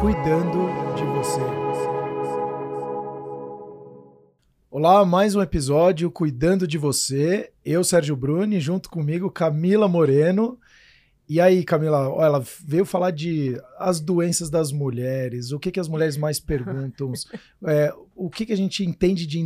cuidando de você. Olá, mais um episódio Cuidando de Você. Eu, Sérgio Bruni, junto comigo, Camila Moreno. E aí, Camila, ela veio falar de as doenças das mulheres, o que, que as mulheres mais perguntam, é, o que, que a gente entende de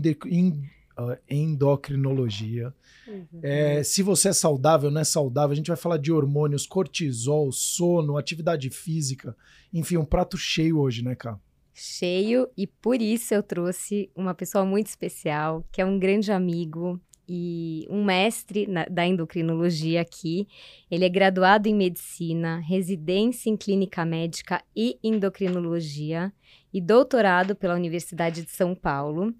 uh, endocrinologia. Uhum. É, se você é saudável, não é saudável, a gente vai falar de hormônios, cortisol, sono, atividade física, enfim, um prato cheio hoje, né, Cá? Cheio, e por isso eu trouxe uma pessoa muito especial, que é um grande amigo, e um mestre na, da endocrinologia aqui. Ele é graduado em medicina, residência em clínica médica e endocrinologia e doutorado pela Universidade de São Paulo.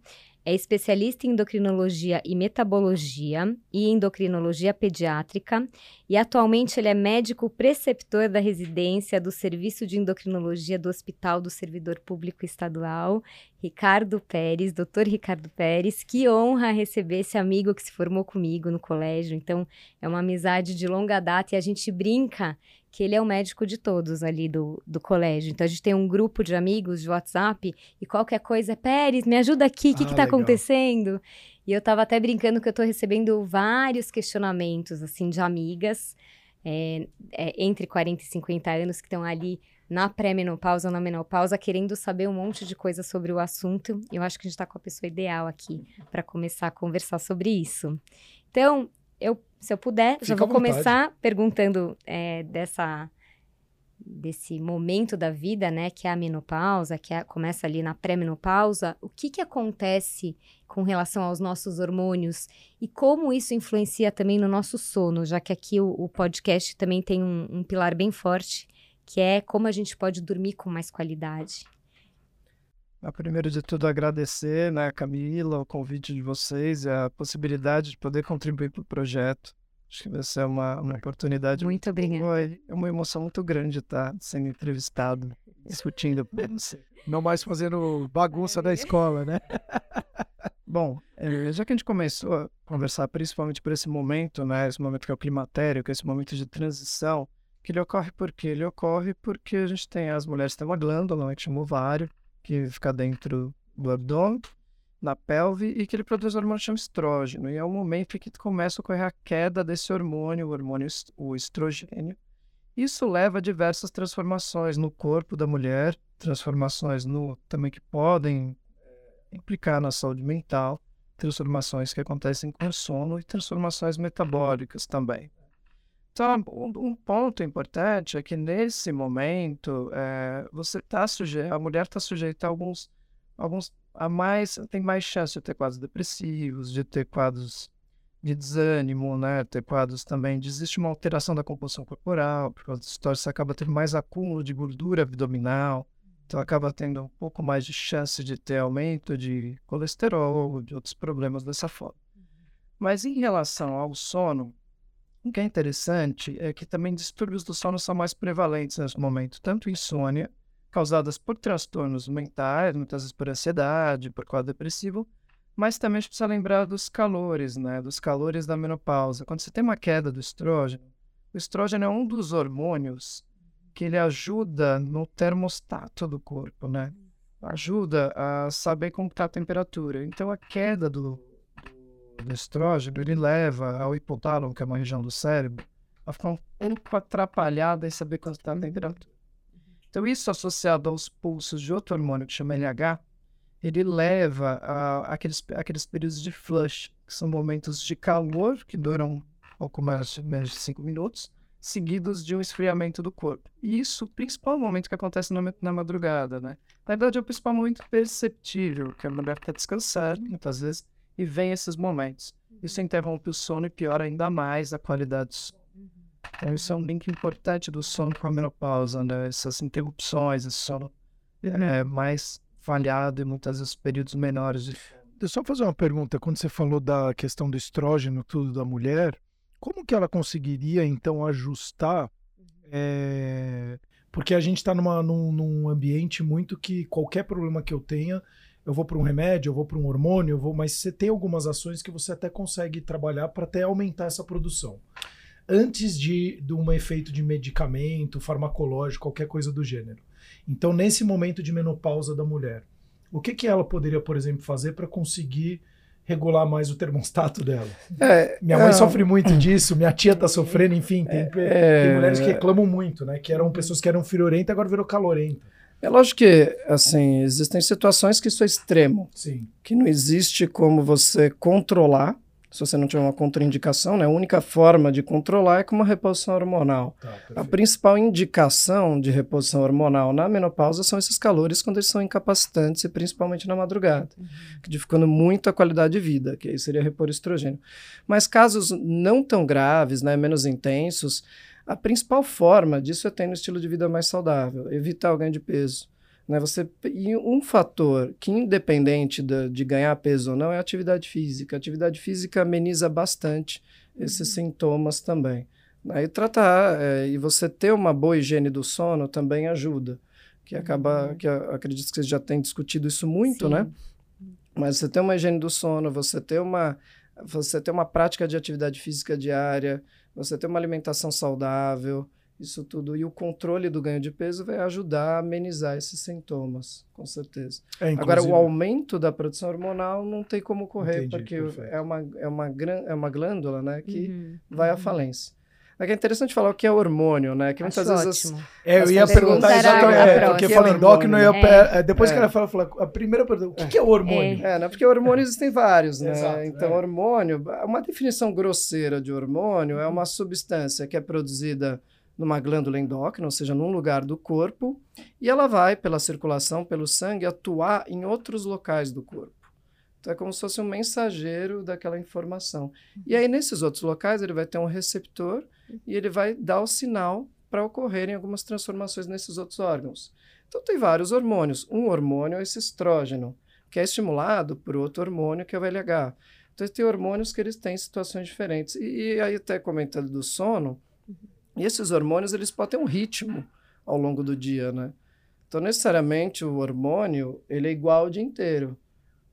É especialista em endocrinologia e metabologia e endocrinologia pediátrica e atualmente ele é médico preceptor da residência do Serviço de Endocrinologia do Hospital do Servidor Público Estadual, Ricardo Pérez, doutor Ricardo Pérez. Que honra receber esse amigo que se formou comigo no colégio. Então, é uma amizade de longa data e a gente brinca que ele é o médico de todos ali do, do colégio. Então a gente tem um grupo de amigos de WhatsApp e qualquer coisa, Pérez, me ajuda aqui, o que, ah, que tá legal. acontecendo? E eu tava até brincando que eu tô recebendo vários questionamentos, assim, de amigas é, é, entre 40 e 50 anos que estão ali na pré-menopausa ou na menopausa, querendo saber um monte de coisa sobre o assunto. Eu acho que a gente está com a pessoa ideal aqui para começar a conversar sobre isso. Então, eu, se eu puder, Fica já vou começar perguntando é, dessa desse momento da vida, né, que é a menopausa, que é, começa ali na pré-menopausa, o que que acontece com relação aos nossos hormônios e como isso influencia também no nosso sono, já que aqui o, o podcast também tem um, um pilar bem forte, que é como a gente pode dormir com mais qualidade. Primeiro de tudo, agradecer, né, Camila, o convite de vocês e a possibilidade de poder contribuir para o projeto. Acho que vai ser uma, uma oportunidade. Muito obrigada. É uma emoção muito grande estar sendo entrevistado, discutindo. Não mais fazendo bagunça da escola, né? Bom, eh, já que a gente começou a conversar principalmente por esse momento, né, esse momento que é o climatério, que é esse momento de transição, que ele ocorre por quê? Ele ocorre porque a gente tem as mulheres têm uma glândula, né, que chama ovário, que fica dentro do abdômen, na pelve, e que ele produz um hormônio chamado estrógeno. E é o momento em que começa a ocorrer a queda desse hormônio, o hormônio o estrogênio. Isso leva a diversas transformações no corpo da mulher, transformações no também que podem é, implicar na saúde mental, transformações que acontecem com sono e transformações metabólicas também. Então, um, um, ponto importante é que nesse momento é, você está sujeito, a mulher está sujeita a alguns, alguns a mais, tem mais chance de ter quadros depressivos, de ter quadros de desânimo, né? Ter quadros também de existe uma alteração da composição corporal, por causa história você acaba tendo mais acúmulo de gordura abdominal, então acaba tendo um pouco mais de chance de ter aumento de colesterol, de outros problemas dessa forma. Mas em relação ao sono, o que é interessante é que também distúrbios do sono são mais prevalentes nesse momento, tanto insônia, causadas por transtornos mentais, muitas vezes por ansiedade, por quadro depressivo, mas também a gente precisa lembrar dos calores, né? Dos calores da menopausa. Quando você tem uma queda do estrógeno, o estrógeno é um dos hormônios que ele ajuda no termostato do corpo, né? Ajuda a saber como está a temperatura. Então a queda do, do estrógeno, ele leva ao hipotálamo, que é uma região do cérebro, a ficar um pouco atrapalhada em saber quanto está a temperatura. Então, isso associado aos pulsos de outro hormônio que chama LH, ele leva a, aqueles, aqueles períodos de flush, que são momentos de calor, que duram pouco mais, menos de 5 minutos, seguidos de um esfriamento do corpo. E isso, o principal momento que acontece na, na madrugada, né? Na verdade, é o principal momento perceptível, que a mulher está descansando, muitas vezes, e vem esses momentos. Isso interrompe o sono e piora ainda mais a qualidade do sono. Então, isso é um link importante do sono com a menopausa, né? Essas interrupções, esse sono é mais falhado e muitas vezes períodos menores de Deixa eu só fazer uma pergunta. Quando você falou da questão do estrógeno, tudo da mulher, como que ela conseguiria, então, ajustar? É... Porque a gente está num, num ambiente muito que qualquer problema que eu tenha, eu vou para um remédio, eu vou para um hormônio, eu vou, mas você tem algumas ações que você até consegue trabalhar para até aumentar essa produção. antes de, de um efeito de medicamento, farmacológico, qualquer coisa do gênero. Então, nesse momento de menopausa da mulher, o que, que ela poderia, por exemplo, fazer para conseguir regular mais o termostato dela? É, Minha mãe é, sofre muito disso, minha tia tá sofrendo, enfim, tem, É, tem mulheres que reclamam muito, né? Que eram pessoas que eram friorenta, agora virou calorenta. É lógico que, assim, existem situações que isso é extremo, Sim. que não existe como você controlar, se você não tiver uma contraindicação, né? A única forma de controlar é com uma reposição hormonal. Tá, A principal indicação de reposição hormonal na menopausa são esses calores quando eles são incapacitantes e principalmente na madrugada, dificultando muito a qualidade de vida, que aí seria repor estrogênio. Mas casos não tão graves, né, menos intensos, a principal forma disso é ter um estilo de vida mais saudável, evitar o ganho de peso. Né, você, e um fator que, independente da- de ganhar peso ou não, é a atividade física. A atividade física ameniza bastante esses sintomas também. Aí tratar é, e você ter uma boa higiene do sono também ajuda. Que acaba, que a- acredito que você já tem discutido isso muito, Sim. né? Mas você ter uma higiene do sono, você ter uma, você ter uma prática de atividade física diária, você ter uma alimentação saudável, isso tudo. E o controle do ganho de peso vai ajudar a amenizar esses sintomas, com certeza. É, Agora, o aumento da produção hormonal não tem como correr, Entendi, porque perfeito. é uma, é, uma, gran- é uma glândula né, que Uhum. vai à falência. É que é interessante falar o que é hormônio, né? Que muitas Acho vezes as-. É, eu As ia perguntar exatamente, é, porque Que fala é endócrino, eu ia pe- é, depois que É. ela fala, fala, a primeira pergunta, o que, que é hormônio? É, né? Porque hormônios tem vários, né? Exato, então, é. hormônio, uma definição grosseira de hormônio é uma substância que é produzida numa glândula endócrina, ou seja, num lugar do corpo, e ela vai, pela circulação, pelo sangue, atuar em outros locais do corpo. Então, é como se fosse um mensageiro daquela informação. E aí, nesses outros locais, ele vai ter um receptor e ele vai dar o sinal para ocorrerem algumas transformações nesses outros órgãos. Então, tem vários hormônios. Um hormônio é esse estrógeno, que é estimulado por outro hormônio, que é o LH. Então, tem hormônios que eles têm situações diferentes. E, e aí, até comentando do sono, esses hormônios, eles podem ter um ritmo ao longo do dia, né? Então, necessariamente, o hormônio, ele é igual o dia inteiro.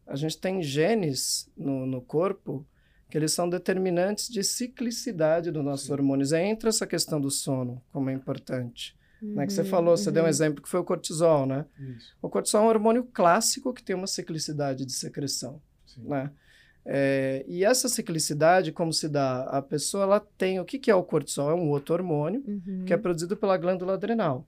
A gente tem genes no, no corpo que eles são determinantes de ciclicidade dos nossos hormônios. Aí entra essa questão do sono, como é importante. Né? Que você Uhum, falou, você deu um uhum. exemplo que foi o cortisol, né? Isso, O cortisol é um hormônio clássico que tem uma ciclicidade de secreção, sim. né? É, e essa ciclicidade, como se dá? A pessoa ela tem o que, que é o cortisol? É um outro hormônio Uhum. que é produzido pela glândula adrenal,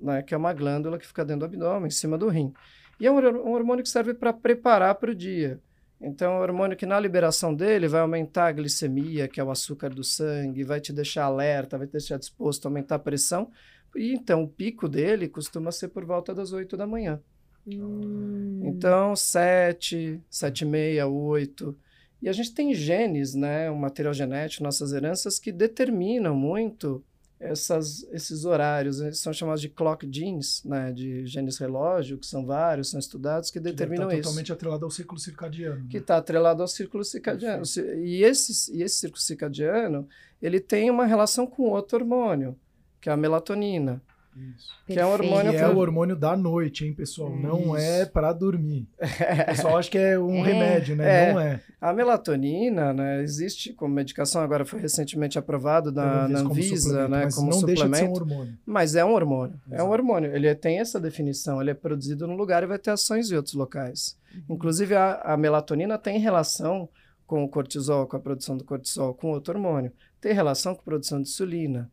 né? Que é uma glândula que fica dentro do abdômen, em cima do rim. E é um, um hormônio que serve para preparar para o dia. Então, um hormônio que na liberação dele vai aumentar a glicemia, que é o açúcar do sangue, vai te deixar alerta, vai te deixar disposto a aumentar a pressão. E então, o pico dele costuma ser por volta das 8 da manhã. Hum. Então, 7, 7 e meia, 8. E a gente tem genes, né, um material genético, nossas heranças, que determinam muito essas, esses horários. Eles são chamados de clock genes, né, de genes relógio, que são vários, são estudados, que Que determinam estar isso. totalmente atrelado ao ciclo circadiano. Que né? está atrelado ao círculo circadiano. E esse, e esse círculo circadiano, ele tem uma relação com outro hormônio, que é a melatonina. Isso. que é um hormônio Que é o hormônio da noite, hein, pessoal? Não Isso. é para dormir. O pessoal acha que é um É. remédio, né? É. Não é. A melatonina, né, existe como medicação, agora foi recentemente aprovado na, na Anvisa, suplemento, né, mas como não deixa de ser um suplemento, hormônio. mas é um hormônio. É um Exato. hormônio. Ele tem essa definição, ele é produzido num lugar e vai ter ações em outros locais. Uhum. Inclusive, a, a melatonina tem relação com o cortisol, com a produção do cortisol, com outro hormônio. Tem relação com a produção de insulina.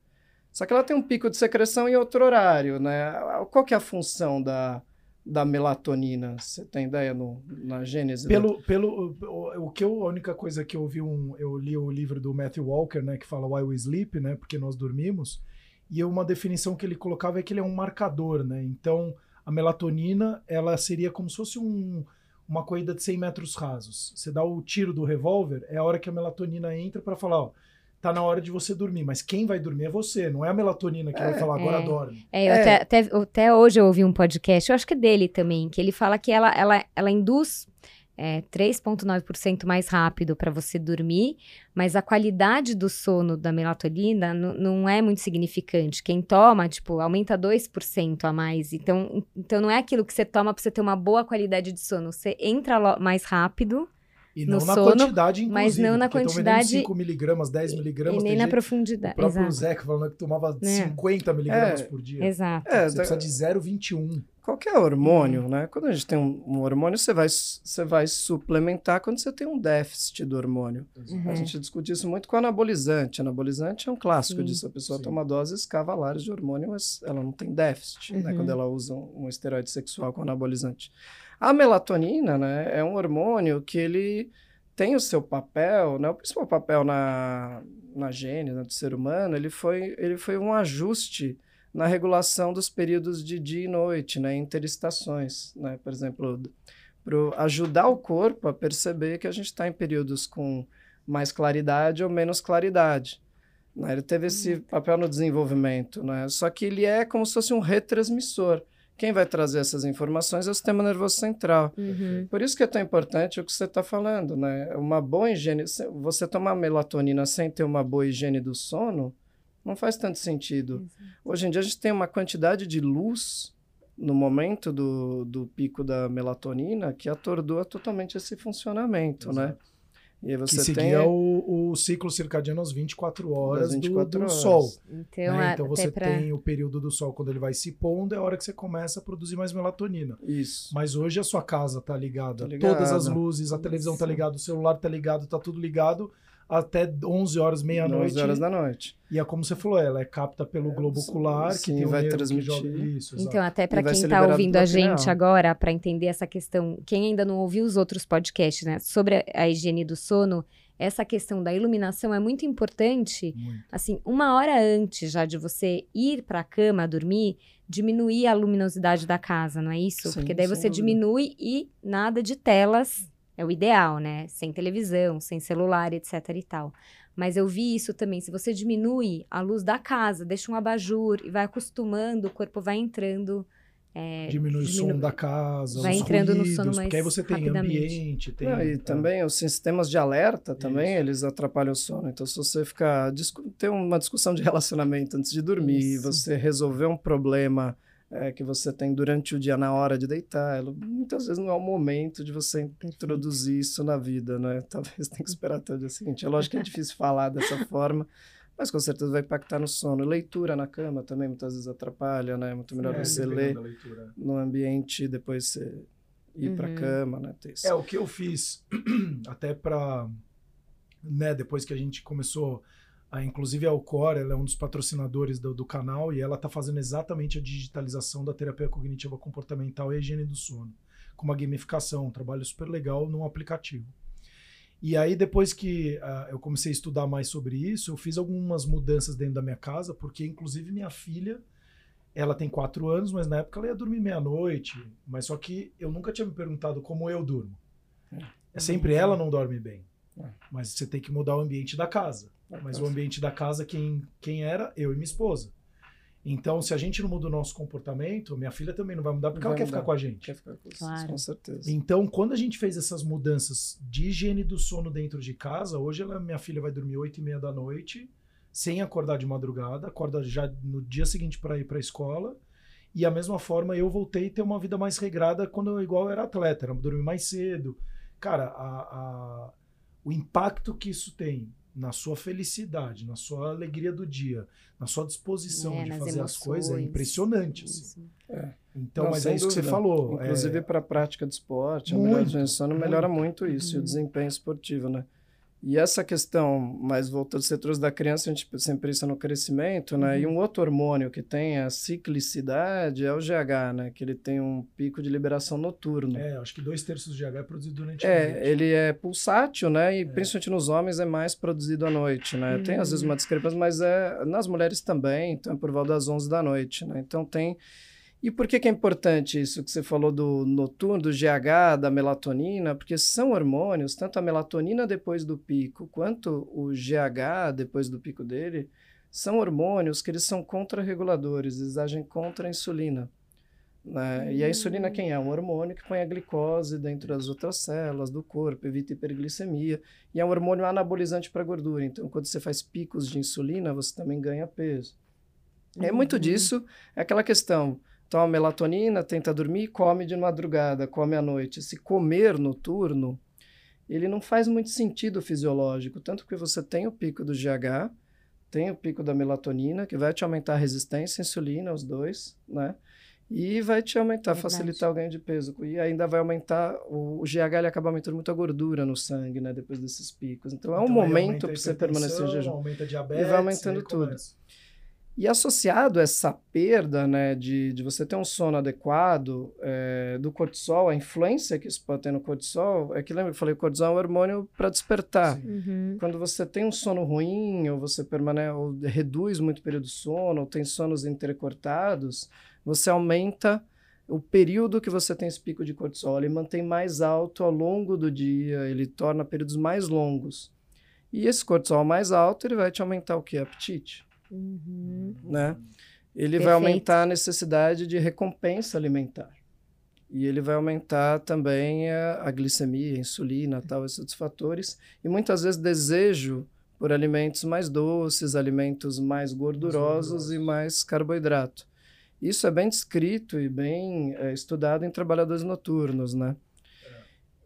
Só que ela tem um pico de secreção em outro horário, né? Qual que é a função da, da melatonina? Você tem ideia no, na gênese? da- Pelo, pelo, o, o que eu, a única coisa que eu vi um, eu li o livro do Matthew Walker, né, que fala Why We Sleep, né, porque nós dormimos, e uma definição que ele colocava é que ele é um marcador, né, então a melatonina, ela seria como se fosse um, uma corrida de 100 metros rasos, você dá o tiro do revólver, é a hora que a melatonina entra para falar, ó, tá na hora de você dormir, mas quem vai dormir é você, não é a melatonina que vai falar, agora é. dorme. É, eu É. Até, até, até hoje eu ouvi um podcast, eu acho que é dele também, que ele fala que ela, ela, ela induz é, 3,9% mais rápido para você dormir, mas a qualidade do sono da melatonina não é muito significante. Quem toma, tipo, aumenta 2% a mais. Então, então não é aquilo que você toma para você ter uma boa qualidade de sono. Você entra mais rápido, E não na sono, quantidade, inclusive. mas não na quantidade 5 miligramas, 10 miligramas. e nem na gente- profundidade. O próprio Exato. Zeca falando que tomava É. 50 miligramas É. por dia. Exato. É, Você da- precisa de 0,21. qualquer hormônio, né? Quando a gente tem um, um hormônio, você vai, você vai suplementar quando você tem um déficit do hormônio. Uhum. A gente discute isso muito com anabolizante. Anabolizante é um clássico Sim. disso. A pessoa Sim. toma doses cavalares de hormônio, mas ela não tem déficit, né? Uhum. Quando ela usa um, um esteroide sexual com anabolizante. A melatonina, né? É um hormônio que ele tem o seu papel, né? O principal papel na, na gene né, do ser humano, ele foi, ele foi um ajuste na regulação dos períodos de dia e noite, né? Interestações, né? Por exemplo, para ajudar o corpo a perceber que a gente está em períodos com mais claridade ou menos claridade. né? Ele teve esse papel no desenvolvimento, né? Só que ele é como se fosse um retransmissor. Quem vai trazer essas informações é o sistema nervoso central. Uhum. Por isso que é tão importante o que você está falando, né? Uma boa higiene. Você tomar melatonina sem ter uma boa higiene do sono não faz tanto sentido. Hoje em dia a gente tem uma quantidade de luz no momento do, do pico da melatonina que atordoa totalmente esse funcionamento, né? E aí Que você seguia tem o, o ciclo circadiano às 24 horas, das 24 do, do horas. sol. Então, né? Então você pra... tem o período do sol quando ele vai se pondo, é a hora que você começa a produzir mais melatonina. isso. Mas hoje a sua casa tá ligada, Tá ligada. todas as luzes, a televisão tá Isso. ligada, o celular tá ligado, tá tudo ligado até 11 horas, meia-noite. 11 horas da noite. E é como você falou, ela é capta pelo É, globo ocular, que sim, tem um vai que transmitir. joga isso. exato. Então, até para quem está ouvindo a gente agora, para entender essa questão, quem ainda não ouviu os outros podcasts, né, sobre a, higiene do sono, essa questão da iluminação é muito importante. Muito. Assim, uma hora antes já de você ir para a cama dormir, diminuir a luminosidade da casa, não é isso? Sim, Porque daí você dúvida. diminui e nada de telas é o ideal, né? Sem televisão, sem celular, etc e tal. Mas eu vi isso também. Se você diminui a luz da casa, deixa um abajur e vai acostumando, o corpo vai entrando. é, Diminui o diminu- som da casa, vai os entrando no ruídos, sono mais porque aí você tem ambiente, tem... Não, e é, também os sistemas de alerta também, Isso. eles atrapalham o sono. Então, se você ficar ter uma discussão de relacionamento antes de dormir, Isso. você resolver um problema é, que você tem durante o dia na hora de deitar, ela- muitas vezes não é o momento de você introduzir isso na vida, né? Talvez tenha que esperar até o dia seguinte. É lógico que é difícil falar dessa forma, mas com certeza vai impactar no sono. Leitura na cama também muitas vezes atrapalha, né? Muito melhor é, você ler no ambiente e depois você ir para Uhum. cama, né? Ter isso. É, o que eu fiz, até para, né, depois que a gente começou, a, inclusive a Alcor, ela é um dos patrocinadores do, do canal e ela está fazendo exatamente a digitalização da terapia cognitiva comportamental e a higiene do sono, com uma gamificação, um trabalho super legal num aplicativo. E aí, depois que ah, eu comecei a estudar mais sobre isso, eu fiz algumas mudanças dentro da minha casa, porque inclusive minha filha, ela tem quatro anos, mas na época ela ia dormir meia-noite. Mas só que eu nunca tinha me perguntado como eu durmo. É sempre ela não dorme bem. É. Mas você tem que mudar o ambiente da casa. Mas o ambiente da casa, quem, quem era? Eu e minha esposa. Então, se a gente não muda o nosso comportamento, minha filha também não vai mudar porque Vai ela quer mudar. ficar com a gente. Quer ficar com isso, Claro. com certeza. Então, quando a gente fez essas mudanças de higiene do sono dentro de casa, hoje ela, minha filha vai dormir 8 e meia da noite, sem acordar de madrugada, acorda já no dia seguinte para ir para a escola. E a mesma forma eu voltei a ter uma vida mais regrada quando eu igual eu era atleta, era dormir mais cedo. Cara, a- a- o impacto que isso tem na sua felicidade, na sua alegria do dia, na sua disposição É, de fazer as coisas é emoções. impressionante. assim. Isso. Então, Não, mas é isso que você dúvida. falou. é- Inclusive para a prática de esporte, a Muito, melhor do sono melhora muito isso, e o Uhum. desempenho esportivo, né? E essa questão, mais voltando, você trouxe da criança, a gente sempre pensa no crescimento, né? E Uhum. um outro hormônio que tem a ciclicidade é o GH, né? Que ele tem um pico de liberação noturno. É, acho que dois terços do GH é produzido durante a noite. É, ele é pulsátil, né? E principalmente nos homens é mais produzido à noite, né? Tem às vezes uma discrepância, mas é nas mulheres também, então é por volta das 11 da noite, né? Então tem e por que, que é importante isso que você falou do noturno, do GH, da melatonina? Porque são hormônios, tanto a melatonina depois do pico, quanto o GH depois do pico dele, são hormônios que eles são contrarreguladores, eles agem contra a insulina. Né? E a insulina quem é? Um hormônio que põe a glicose dentro das outras células do corpo, evita hiperglicemia, e é um hormônio anabolizante para gordura. Então, quando você faz picos de insulina, você também ganha peso. É muito Uhum. disso, é aquela questão, toma melatonina, tenta dormir, come de madrugada, come à noite. Esse comer noturno, ele não faz muito sentido fisiológico, tanto que você tem o pico do GH, tem o pico da melatonina, que vai te aumentar a resistência à insulina, os dois, né? E vai te aumentar, Verdade. facilitar o ganho de peso. E ainda vai aumentar, o, o GH ele acaba aumentando muita gordura no sangue, né? Depois desses picos. Então, é um então, momento para você permanecer em jejum. Aumenta diabetes. E vai aumentando tudo. Começa. E associado a essa perda né, de, de você ter um sono adequado é, do cortisol, a influência que isso pode ter no cortisol, é que lembra que eu falei, o cortisol é um hormônio para despertar. Uhum. Quando você tem um sono ruim, ou você permanece, ou reduz muito o período de sono, ou tem sonos intercortados, você aumenta o período que você tem esse pico de cortisol. Ele mantém mais alto ao longo do dia, ele torna períodos mais longos. E esse cortisol mais alto, ele vai te aumentar o que? Apetite. Uhum. Né? Ele Perfeito. vai aumentar a necessidade de recompensa alimentar. E ele vai aumentar também a, a glicemia, a insulina, tal, esses fatores. E muitas vezes desejo por alimentos mais doces, alimentos mais gordurosos mais e mais carboidrato. Isso é bem descrito e bem é, estudado em trabalhadores noturnos, né?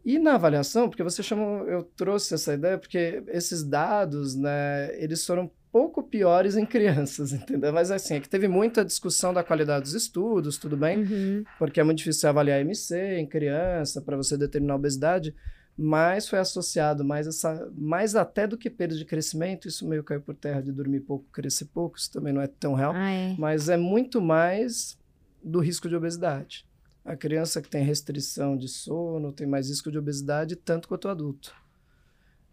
E na avaliação, porque você chamou, eu trouxe essa ideia porque esses dados, né, eles foram pouco piores em crianças, entendeu? Mas assim, é que teve muita discussão da qualidade dos estudos, tudo bem? Uhum. Porque é muito difícil avaliar MC em criança para você determinar a obesidade, mas foi associado mais essa, mais até do que perda de crescimento, isso meio caiu por terra de dormir pouco, crescer pouco, isso também não é tão real, ah, é. mas é muito mais do risco de obesidade. A criança que tem restrição de sono tem mais risco de obesidade tanto quanto o adulto.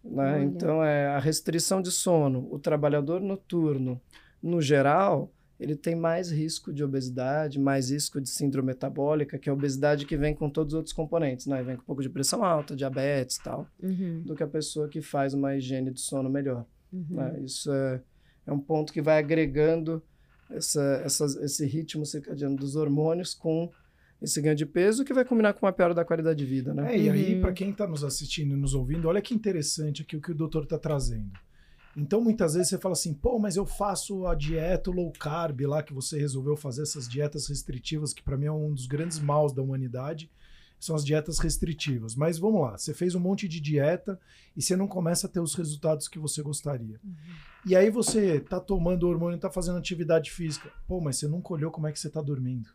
Né? Então, é a restrição de sono, o trabalhador noturno, no geral, ele tem mais risco de obesidade, mais risco de síndrome metabólica, que é a obesidade que vem com todos os outros componentes, né? Vem com um pouco de pressão alta, diabetes e tal, uhum. do que a pessoa que faz uma higiene de sono melhor. Uhum. Né? Isso é, é um ponto que vai agregando essa, essa, esse ritmo circadiano dos hormônios com esse ganho de peso que vai combinar com uma piora da qualidade de vida, né? É, e aí, uhum. para quem está nos assistindo e nos ouvindo, olha que interessante aqui o que o doutor está trazendo. Então, muitas vezes você fala assim, pô, mas eu faço a dieta low carb lá, que você resolveu fazer essas dietas restritivas, que para mim é um dos grandes maus da humanidade, são as dietas restritivas. Mas vamos lá, você fez um monte de dieta e você não começa a ter os resultados que você gostaria. Uhum. E aí você tá tomando hormônio, tá fazendo atividade física. Pô, mas você nunca olhou como é que você tá dormindo.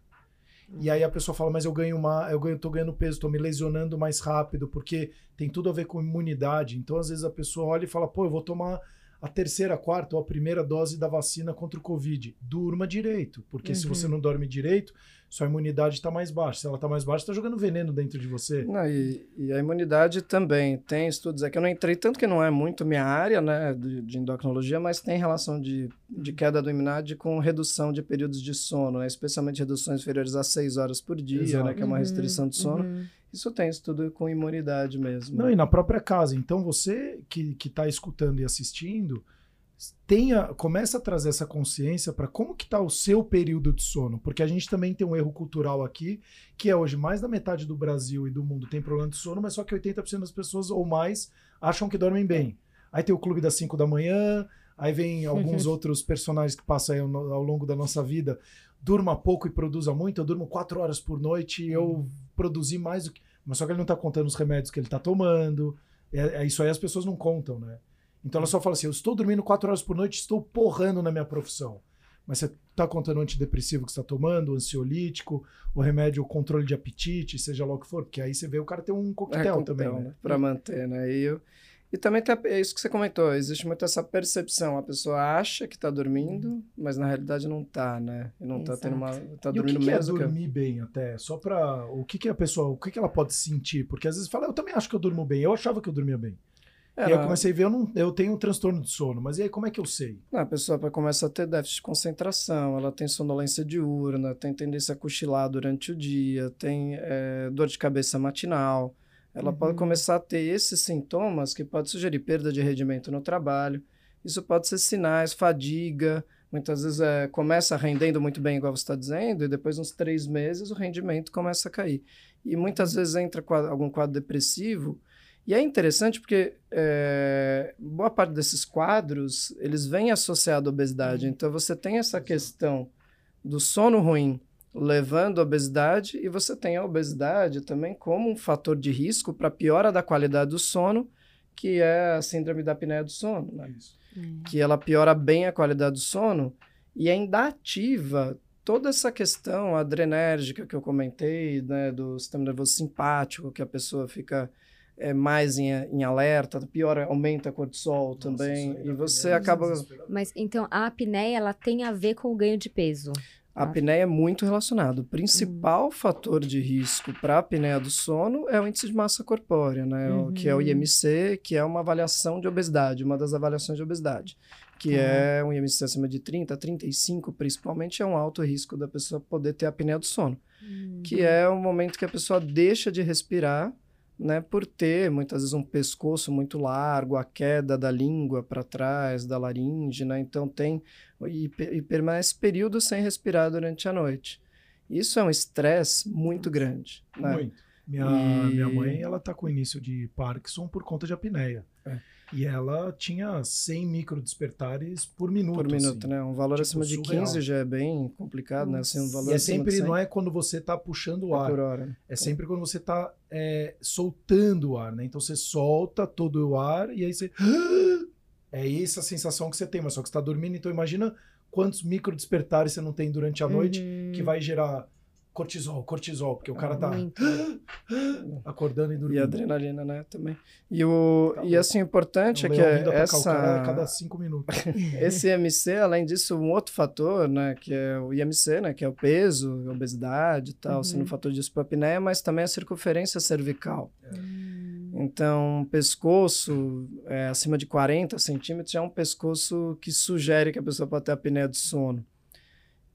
E aí a pessoa fala, mas eu ganho uma, eu ganho, tô ganhando peso, tô me lesionando mais rápido, porque tem tudo a ver com imunidade. Então, às vezes, a pessoa olha e fala, pô, eu vou tomar a terceira, a quarta ou a primeira dose da vacina contra o Covid. Durma direito, porque uhum. se você uhum. não dorme direito, sua imunidade está mais baixa. Se ela está mais baixa, está jogando veneno dentro de você. Não, e, e, a imunidade também tem estudos. É que eu não entrei tanto que não é muito minha área né, de, de endocrinologia, mas tem relação de, de queda da imunidade com redução de períodos de sono, né, especialmente reduções inferiores a 6 horas por dia, né, que é uma restrição de sono. Uhum. Isso tem estudo com imunidade mesmo. Não, e na própria casa. Então, você que está escutando e assistindo tenha, começa a trazer essa consciência para como que está o seu período de sono, porque a gente também tem um erro cultural aqui, que é hoje mais da metade do Brasil e do mundo tem problema de sono, mas só que 80% das pessoas ou mais acham que dormem bem. Aí tem o clube das 5 da manhã, aí vem alguns outros personagens que passam aí ao, ao, longo da nossa vida, durma pouco e produza muito, eu durmo 4 horas por noite e eu uhum. produzi mais do que... Mas só que ele não está contando os remédios que ele está tomando, é, é, isso aí as pessoas não contam, né? Então ela só fala assim: eu estou dormindo quatro horas por noite, estou porrando na minha profissão. Mas você está contando o antidepressivo que está tomando, o ansiolítico, o remédio, o controle de apetite, seja lá o que for, porque aí você vê o cara tem um coquetel, é, também, né? Para manter, né? E, eu, e também tem, é isso que você comentou, existe muito essa percepção. A pessoa acha que está dormindo, mas na realidade não está, né? E não está tendo uma. Tá dormindo e o que mesmo. Que é dormir que... bem até? Só para. O que, que a pessoa. O que, que ela pode sentir? Porque às vezes fala, eu também acho que eu durmo bem. Eu achava que eu dormia bem. É, e aí eu comecei a ver, eu, não, eu tenho um transtorno de sono, mas e aí como é que eu sei? Não, a pessoa começa a ter déficit de concentração, ela tem sonolência diurna, tem tendência a cochilar durante o dia, tem é, dor de cabeça matinal. Ela uhum. pode começar a ter esses sintomas que pode sugerir perda de rendimento no trabalho. Isso pode ser sinais, fadiga, muitas vezes é, começa rendendo muito bem, igual você está dizendo, e depois, uns três meses, o rendimento começa a cair. E muitas vezes entra algum quadro depressivo e é interessante porque é, boa parte desses quadros, eles vêm associados à obesidade. Uhum. Então, você tem essa questão do sono ruim, levando à obesidade, e você tem a obesidade também como um fator de risco para piora da qualidade do sono, que é a síndrome da apneia do sono, né? que ela piora bem a qualidade do sono e ainda ativa toda essa questão adrenérgica que eu comentei, né, do sistema nervoso simpático, que a pessoa fica é, mais em, em alerta, piora, aumenta cortisol Nossa, também, e você acaba... Mas então a apneia, ela tem a ver com o ganho de peso? A apneia é muito relacionado. O principal uhum. fator de risco para a apneia do sono é o índice de massa corpórea, né? Uhum. que é o IMC, que é uma avaliação de obesidade, uma das avaliações de obesidade. Que uhum. é um IMC acima de 30, 35, principalmente, é um alto risco da pessoa poder ter apneia do sono. Que uhum. é o momento que a pessoa deixa de respirar né, por ter muitas vezes um pescoço muito largo, a queda da língua para trás, da laringe, né? Então tem e, e, permanece períodos sem respirar durante a noite. Isso é um estresse muito grande, né? Muito. Minha, e... minha mãe, ela tá com início de Parkinson por conta de apneia. É. E ela tinha 100 microdespertares por minuto. Por minuto, assim. né? Um valor tipo, acima de surreal. 15 já é bem complicado, né? Assim, um valor e é sempre, não é quando você está puxando o é ar. Por hora. Né? É sempre quando você está é, soltando o ar, né? Então você solta todo o ar e aí você. É essa sensação que você tem, mas só que você está dormindo. Então imagina quantos microdespertares você não tem durante a noite uhum. que vai gerar cortisol, cortisol, porque o cara tá acordando e dormindo. E adrenalina, né, também. E, o, e assim, o importante é que essa... cada cinco minutos. Esse IMC, além disso, um outro fator, né, que é o IMC, né, que é o peso, a obesidade e tal, uhum. sendo um fator de apneia, mas também a circunferência cervical. É. Então, pescoço é, acima de 40 centímetros já é um pescoço que sugere que a pessoa pode ter apneia do sono.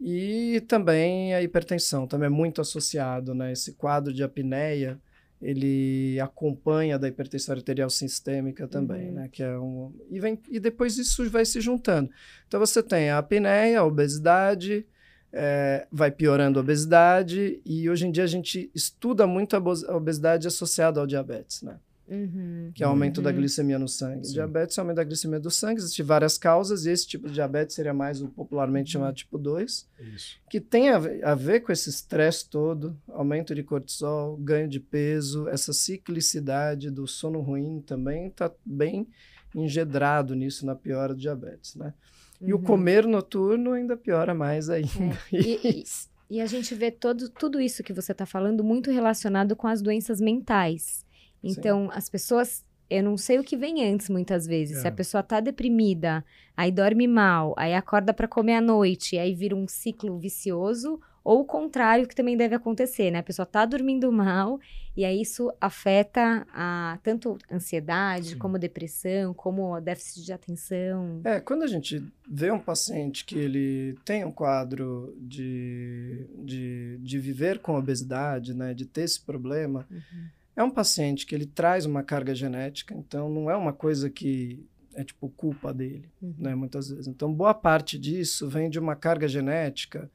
E também a hipertensão, também é muito associado, né? Esse quadro de apneia, ele acompanha da hipertensão arterial sistêmica também, uhum. né? Que é um e vem e depois isso vai se juntando. Então você tem a apneia, a obesidade, é, vai piorando a obesidade e hoje em dia a gente estuda muito a obesidade associada ao diabetes, né? Uhum. Que é o aumento uhum. da glicemia no sangue. Sim. Diabetes é o aumento da glicemia do sangue, existem várias causas, e esse tipo de diabetes seria mais o popularmente uhum. chamado tipo 2, Isso. que tem a ver, a ver com esse estresse todo, aumento de cortisol, ganho de peso, essa ciclicidade do sono ruim também está bem engedrado nisso na piora do diabetes, né? E o uhum. comer noturno ainda piora mais ainda. É. E, e, e, a gente vê todo, tudo isso que você está falando muito relacionado com as doenças mentais. Então, Sim. as pessoas. Eu não sei o que vem antes, muitas vezes. É. Se a é. pessoa tá deprimida, aí dorme mal, aí acorda para comer à noite, aí vira um ciclo vicioso, ou o contrário, que também deve acontecer, né? A pessoa tá dormindo mal, e aí isso afeta a, tanto ansiedade, Sim. como depressão, como déficit de atenção. É, quando a gente vê um paciente que ele tem um quadro de, de, de viver com obesidade, né? De ter esse problema. Uhum é um paciente que ele traz uma carga genética, então não é uma coisa que é tipo culpa dele, uhum. né, muitas vezes. Então boa parte disso vem de uma carga genética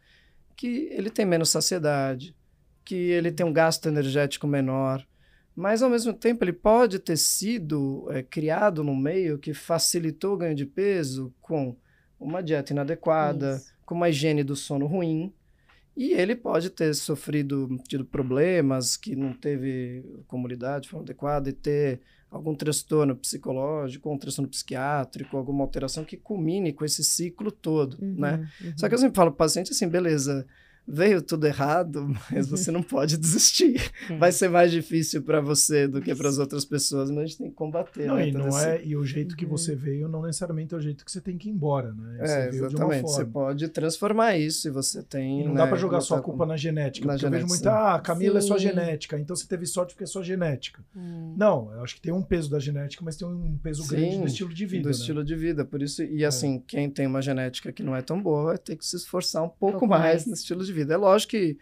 que ele tem menos saciedade, que ele tem um gasto energético menor, mas ao mesmo tempo ele pode ter sido é, criado num meio que facilitou o ganho de peso com uma dieta inadequada, Isso. com uma higiene do sono ruim, e ele pode ter sofrido, tido problemas, que não teve comunidade de forma adequada e ter algum transtorno psicológico, um transtorno psiquiátrico, alguma alteração que culmine com esse ciclo todo, uhum, né? Uhum. Só que eu sempre falo para o paciente assim, beleza, veio tudo errado, mas você não pode desistir. É. Vai ser mais difícil para você do que para as outras pessoas, mas a gente tem que combater. Não, né? e, não é, e o jeito que você uhum. veio não necessariamente é o jeito que você tem que ir embora, né? Você é, exatamente. Você pode transformar isso e você tem. E não né, dá para jogar sua culpa na genética. Na porque genética, eu vejo muito, ah, Camila Sim. é só genética, então você teve sorte porque é só genética. Hum. Não, eu acho que tem um peso da genética, mas tem um peso Sim, grande do estilo de vida. Do né? estilo de vida. Por isso, e é. assim, quem tem uma genética que não é tão boa vai ter que se esforçar um pouco, pouco mais, mais no estilo de vida. É lógico que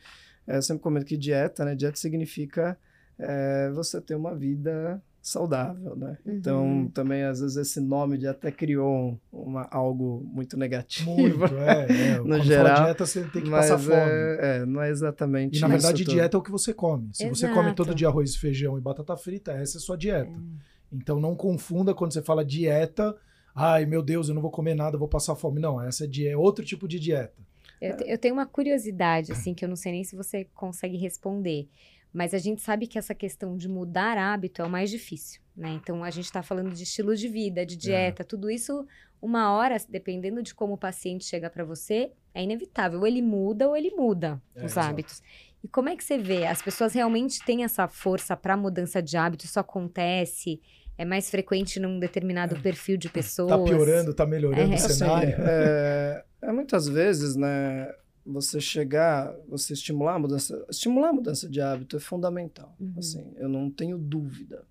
é, eu sempre comento que dieta, né? Dieta significa é, você ter uma vida saudável, né? Uhum. Então, também, às vezes, esse nome de até criou uma, algo muito negativo. Muito, é. é. no geral. dieta, você tem que passar fome. É, é, não é exatamente E, na verdade, dieta é o que você come. Se Exato. você come todo dia arroz, feijão e batata frita, essa é a sua dieta. É. Então, não confunda quando você fala dieta, ai, meu Deus, eu não vou comer nada, vou passar fome. Não, essa é, outro tipo de dieta. Eu, eu tenho uma curiosidade, assim, que eu não sei nem se você consegue responder. Mas a gente sabe que essa questão de mudar hábito é o mais difícil, né? Então, a gente está falando de estilo de vida, de dieta, tudo isso, uma hora, dependendo de como o paciente chega para você, é inevitável. Ou ele muda ou ele muda É, os hábitos. E como é que você vê? As pessoas realmente têm essa força para mudança de hábito? Isso acontece? É mais frequente num determinado perfil de pessoas? Tá piorando, tá melhorando É. o Assim, cenário. é, é muitas vezes, né, você chegar, você estimular a mudança, estimular a mudança de hábito é fundamental. Uhum. Assim, eu não tenho dúvida.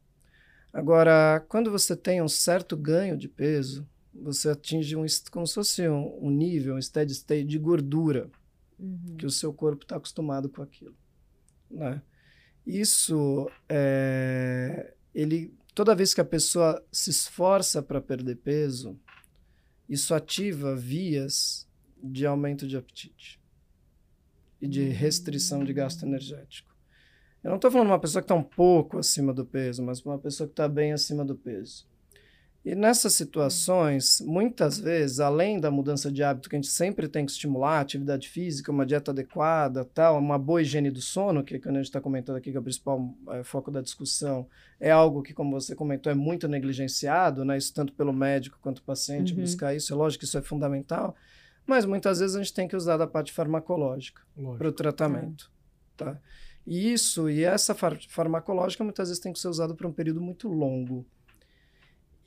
Agora, quando você tem um certo ganho de peso, você atinge um, como se fosse um, um nível, um steady state de gordura, Uhum. que o seu corpo está acostumado com aquilo, né? Isso é, ele toda vez que a pessoa se esforça para perder peso, isso ativa vias de aumento de apetite e de restrição de gasto energético. Eu não estou falando de uma pessoa que está um pouco acima do peso, mas uma pessoa que está bem acima do peso. E nessas situações, muitas vezes, além da mudança de hábito que a gente sempre tem que estimular, atividade física, uma dieta adequada, tal, uma boa higiene do sono, que quando a gente está comentando aqui que é o principal eh, foco da discussão, é algo que, como você comentou, é muito negligenciado, né? Isso tanto pelo médico quanto o paciente Uhum. buscar isso. É lógico que isso é fundamental, mas muitas vezes a gente tem que usar da parte farmacológica para o tratamento. Tá. E isso, e essa far- farmacológica muitas vezes tem que ser usada por um período muito longo.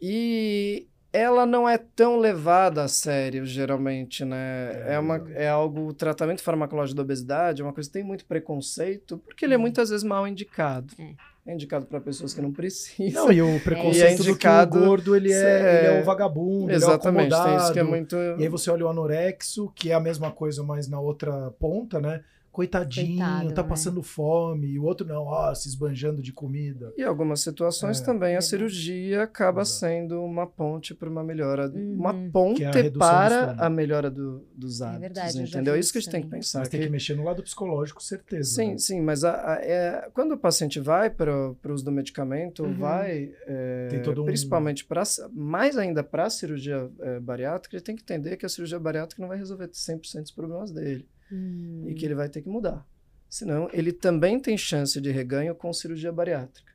E ela não é tão levada a sério, geralmente, né? É, É, uma, exato. é algo, o tratamento farmacológico da obesidade é uma coisa que tem muito preconceito, porque ele é muitas vezes mal indicado. É. É indicado para pessoas que não precisam. Não, e o preconceito do que o indicado- gordo, ele é, É, ele é um vagabundo, Exatamente, ele é um tem isso que é muito. E aí você olha o anorexo, que é a mesma coisa, mas na outra ponta, né? Coitadinho, Coitado, tá né? passando fome. E o outro não, ó, se esbanjando de comida. E em algumas situações É. também a Verdade. cirurgia acaba Exato. sendo uma ponte para uma melhora, uma Uhum. ponte Que é a para a melhora do- dos É hábitos, verdade, eu já entendeu? É isso que a gente tem que pensar. Mas tem que que- mexer no lado psicológico, certeza. Sim, né? sim, mas a- a- é, quando o paciente vai para o uso do medicamento, Uhum. vai, é, Tem todo um- principalmente para, mais ainda para a cirurgia é, bariátrica, ele tem que entender que a cirurgia bariátrica não vai resolver 100% dos problemas dele Hum. e que ele vai ter que mudar. Senão, ele também tem chance de reganho com cirurgia bariátrica.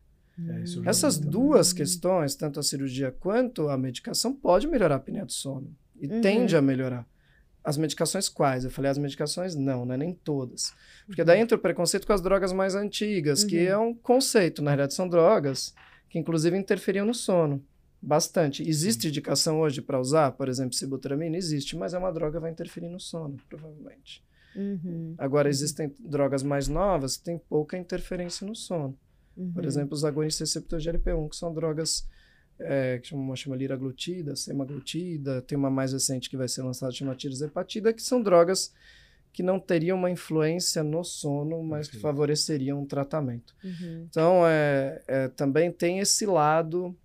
É, eu já Essas também. duas questões, tanto a cirurgia quanto a medicação, pode melhorar a apneia do sono. E Uhum. tende a melhorar. As medicações quais? Eu falei as medicações? Não, não é nem todas. Porque Uhum. daí entra o preconceito com as drogas mais antigas, que Uhum. é um conceito. Na realidade, são drogas que inclusive interferiam no sono. Bastante. Existe indicação hoje para usar, por exemplo, sibutramina? Existe, mas é uma droga que vai interferir no sono, provavelmente. Uhum. Agora, existem drogas mais novas que têm pouca interferência no sono. Por Uhum. exemplo, os agonistas receptores de LP1, que são drogas é, que uma chama liraglutida, semaglutida, tem uma mais recente que vai ser lançada, chama tirzepatida, que são drogas que não teriam uma influência no sono, mas que favoreceriam um tratamento. Uhum. Então, é, é, também tem esse lado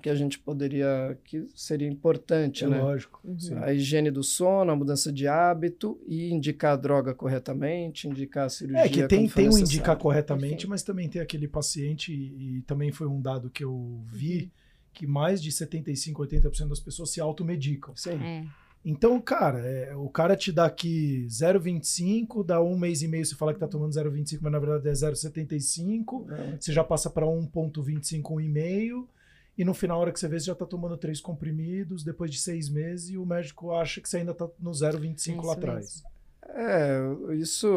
que a gente poderia, que seria importante, É né? lógico. Uhum. sim. A higiene do sono, a mudança de hábito e indicar a droga corretamente, indicar a cirurgia É que tem, tem o indicar corretamente, mas também tem aquele paciente, e, e também foi um dado que eu vi, Uhum. que mais de 75, 80% das pessoas se automedicam. Sim. É. Então, cara, é, o cara te dá aqui 0,25, dá um mês e meio você fala que tá tomando 0,25, mas na verdade é 0,75, É. você já passa para 1,25, 1,5, e no final, a hora que você vê, você já tá tomando três comprimidos, depois de seis meses, e o médico acha que você ainda tá no 0,25 É lá isso atrás. É, isso.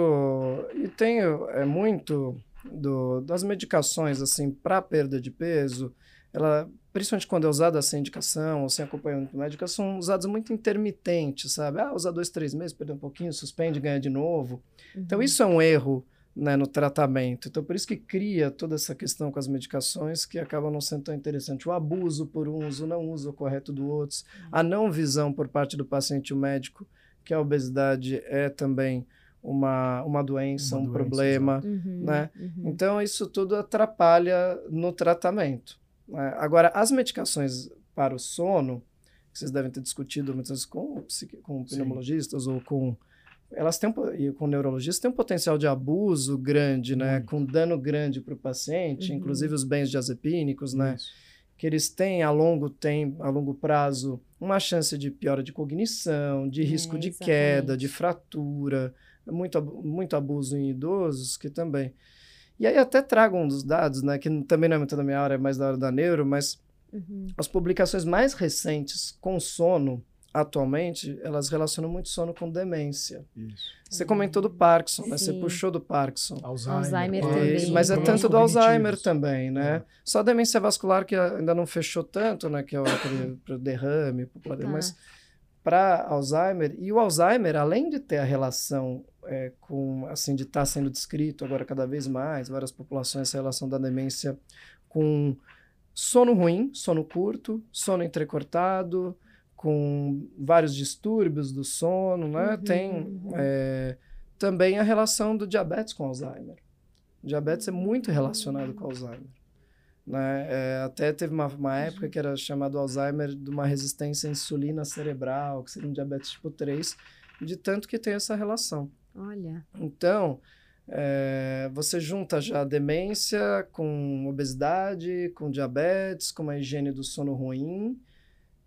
E tem é muito do, das medicações, assim, para perda de peso, ela, principalmente quando é usada sem indicação ou sem acompanhamento médico, elas são usadas muito intermitentes, sabe? Ah, usa dois, três meses, perde um pouquinho, suspende, ganha de novo. Então, Uhum. isso é um erro né, no tratamento. Então, por isso que cria toda essa questão com as medicações que acaba não sendo tão interessante. O abuso por um uso, não uso correto do outros, a não visão por parte do paciente e o médico, que a obesidade é também uma, uma doença, Uma um doença, problema. Uhum. né? Uhum. Então, isso tudo atrapalha no tratamento. né? Agora, as medicações para o sono, que vocês devem ter discutido muitas vezes com, com Sim. pneumologistas ou com. Elas têm, e com neurologistas, têm um potencial de abuso grande, né? Com dano grande para o paciente, Uhum. inclusive os bens diazepínicos, né? Isso. que eles têm a longo tempo, a longo prazo, uma chance de piora de cognição, de risco É, de exatamente. queda, de fratura, muito, muito abuso em idosos, que também. E aí até trago um dos dados, né, que também não é muito da minha área, é mais da área da neuro, mas Uhum. as publicações mais recentes com sono, atualmente, elas relacionam muito sono com demência. Isso. Você comentou do Parkinson, né? Você puxou do Parkinson. Alzheimer, Alzheimer também. Mas é tanto do Alzheimer também, né? É. Só a demência vascular que ainda não fechou tanto, né? Que é o derrame, pro Tá. mas para Alzheimer, e o Alzheimer, além de ter a relação é, com, assim, de estar sendo descrito agora cada vez mais, várias populações, essa relação da demência com sono ruim, sono curto, sono entrecortado, com vários distúrbios do sono, né? Uhum, Tem uhum. é, também a relação do diabetes com Alzheimer. O diabetes é muito relacionado com Alzheimer. Né? É, até teve uma, uma época que era chamado Alzheimer de uma resistência à insulina cerebral, que seria um diabetes tipo 3, de tanto que tem essa relação. Olha. Então, é, você junta já a demência com obesidade, com diabetes, com uma higiene do sono ruim,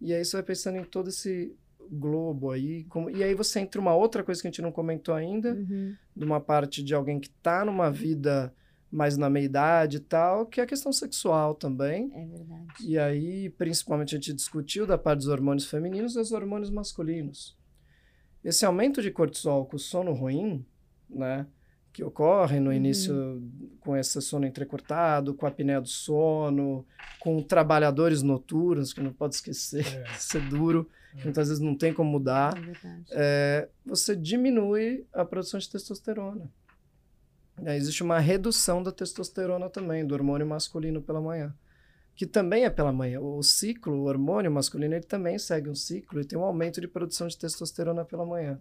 e aí você vai pensando em todo esse globo aí. como- e aí você entra uma outra coisa que a gente não comentou ainda, Uhum. de uma parte de alguém que está numa vida mais na meia-idade e tal, que é a questão sexual também. É verdade. E aí, principalmente, a gente discutiu da parte dos hormônios femininos e dos hormônios masculinos. Esse aumento de cortisol com sono ruim, né, que ocorre no Uhum. início com esse sono entrecortado, com a apneia do sono, com trabalhadores noturnos, que não pode esquecer, É. isso é duro, É. muitas vezes não tem como mudar É é, você diminui a produção de testosterona. Existe uma redução da testosterona também, do hormônio masculino pela manhã. Que também é pela manhã. O ciclo, o hormônio masculino, ele também segue um ciclo e tem um aumento de produção de testosterona pela manhã,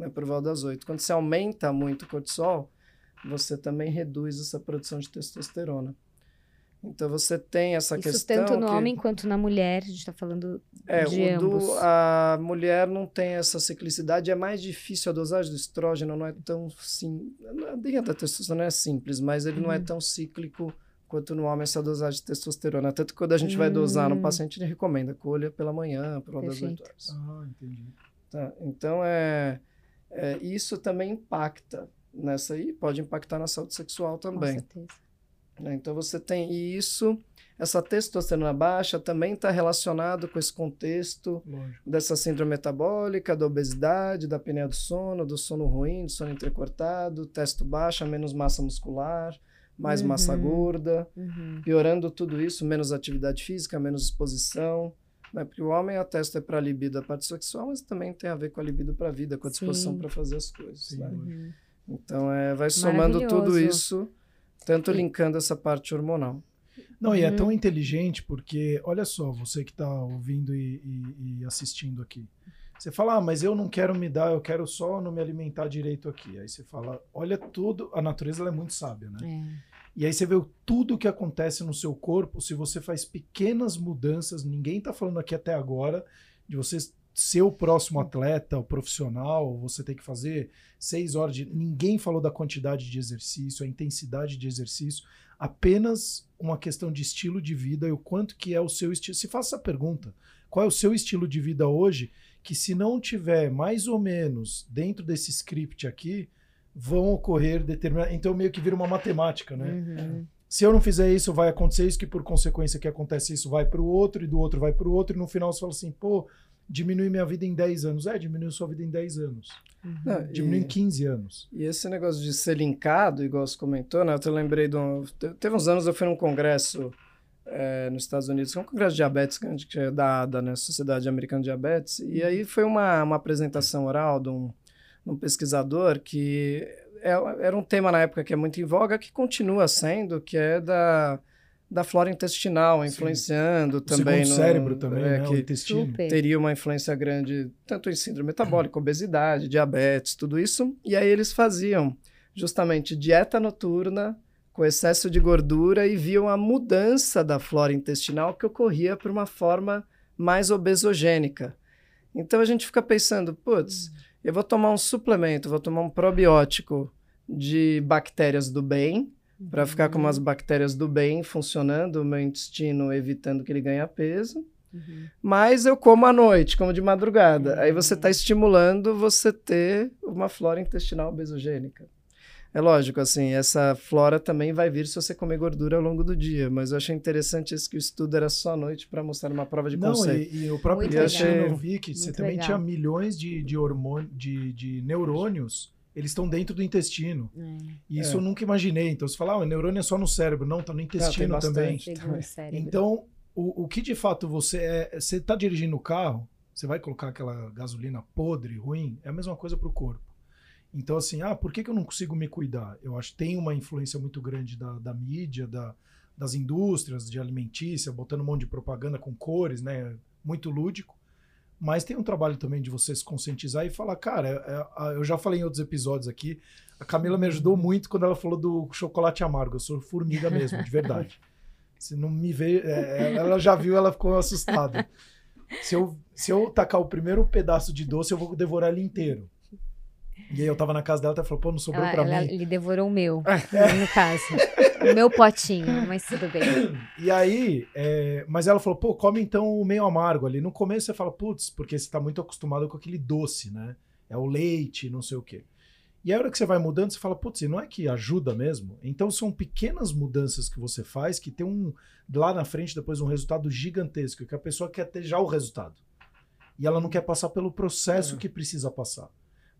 né, por volta das 8. Quando você aumenta muito o cortisol, você também reduz essa produção de testosterona. Então você tem essa Isso questão. tanto no que- homem quanto na mulher. A gente tá falando é, de o ambos. do, a mulher não tem essa ciclicidade, é mais difícil. A dosagem do estrógeno não é tão sim, a linha da testosterona é simples, mas ele não é Uhum. tão cíclico quanto no homem essa dosagem de testosterona. Tanto que quando a gente vai dosar no Hum. paciente, ele recomenda colha pela manhã, por volta das 8 Perfeito. horas. Ah, entendi. Tá? Então é, é, isso também impacta nessa aí, pode impactar na saúde sexual Com também. certeza. né? Então você tem e isso, essa testosterona baixa também está relacionado com esse contexto Lógico. dessa síndrome metabólica, da obesidade, da apneia do sono, do sono ruim, do sono entrecortado, testo baixa, menos massa muscular, mais massa Uhum. gorda, Uhum. piorando tudo isso, menos atividade física, menos exposição. Né? Porque o homem a testo é para a libido, a parte sexual, mas também tem a ver com a libido para a vida, com a disposição para fazer as coisas. Sim. né? Uhum. Então é, vai somando tudo isso, tanto linkando essa parte hormonal. Não, e é Uhum. tão inteligente porque, olha só, você que está ouvindo e, e- e assistindo aqui. Você fala, ah, mas eu não quero me dar, eu quero só não me alimentar direito aqui. Aí você fala, olha tudo, a natureza ela é muito sábia, né? É. E aí você vê tudo o que acontece no seu corpo, se você faz pequenas mudanças, ninguém tá falando aqui até agora de você ser o próximo atleta, o profissional, você tem que fazer seis horas de. Ninguém falou da quantidade de exercício, a intensidade de exercício, apenas uma questão de estilo de vida e o quanto que é o seu estilo. Se faça essa pergunta: qual é o seu estilo de vida hoje? Que se não tiver mais ou menos dentro desse script aqui, vão ocorrer determinadas. Então meio que vira uma matemática, né? Uhum. Se eu não fizer isso, vai acontecer isso, que por consequência que acontece isso vai para o outro, e do outro vai para o outro, e no final você fala assim, pô, diminui minha vida em 10 anos. É, diminuiu sua vida em 10 anos. Uhum. Não, Diminui e- em 15 anos. E esse negócio de ser linkado, igual você comentou, né? Eu te lembrei de um... te- Teve uns anos eu fui num congresso eh, nos Estados Unidos, que é um congresso de diabetes que é da ADA, né? Sociedade Americana de Diabetes. E aí foi uma, uma apresentação oral de um, um pesquisador que é- era um tema na época que é muito em voga, que continua sendo, que é da, da flora intestinal, Sim. influenciando O também segundo no... cérebro também, é, né? que O intestino. Super. teria uma influência grande tanto em síndrome metabólica, obesidade, diabetes, tudo isso. E aí eles faziam justamente dieta noturna com excesso de gordura e viam a mudança da flora intestinal que ocorria por uma forma mais obesogênica. Então a gente fica pensando, putz, eu vou tomar um suplemento, vou tomar um probiótico de bactérias do bem, para ficar com umas Uhum. bactérias do bem funcionando, o meu intestino evitando que ele ganhe peso. Uhum. Mas eu como à noite, como de madrugada. Aí você está Uhum. estimulando você ter uma flora intestinal obesogênica. É lógico, assim, essa flora também vai vir se você comer gordura ao longo do dia, mas eu achei interessante isso que o estudo era só à noite para mostrar uma prova de Não, conceito. e, e o próprio Muito legal. eu vi que você Muito também legal. tinha milhões de, de hormônios, de, de neurônios, eles estão dentro do intestino. É, E isso É. eu nunca imaginei. Então você fala, ah, o neurônio é só no cérebro. Não, tá no intestino também. bastante. chegou no cérebro. Então, o, o que de fato você é. Você tá dirigindo o carro, você vai colocar aquela gasolina podre, ruim, é a mesma coisa pro corpo. Então, assim, ah, por que, que eu não consigo me cuidar? Eu acho que tem uma influência muito grande da, da mídia, da, das indústrias de alimentícia, botando um monte de propaganda com cores, né? Muito lúdico. Mas tem um trabalho também de você se conscientizar e falar, cara, é- é- eu já falei em outros episódios aqui, a Camila me ajudou muito quando ela falou do chocolate amargo. Eu sou formiga mesmo, de verdade. Se não me vê, é, ela já viu, ela ficou assustada. Se eu, se eu tacar o primeiro pedaço de doce, eu vou devorar ele inteiro. E aí eu tava na casa dela, ela falou, pô, não sobrou Ela, pra ela- mim. ele devorou o meu, no caso. O meu potinho, mas tudo bem. E aí, é, mas ela falou, pô, come então o meio amargo ali. No começo você fala, putz, porque você tá muito acostumado com aquele doce, né? É o leite, não sei o quê. E a hora que você vai mudando, você fala, putz, e não é que ajuda mesmo? Então são pequenas mudanças que você faz que tem um, lá na frente, depois um resultado gigantesco, que a pessoa quer ter já o resultado. E ela não quer passar pelo processo É. que precisa passar.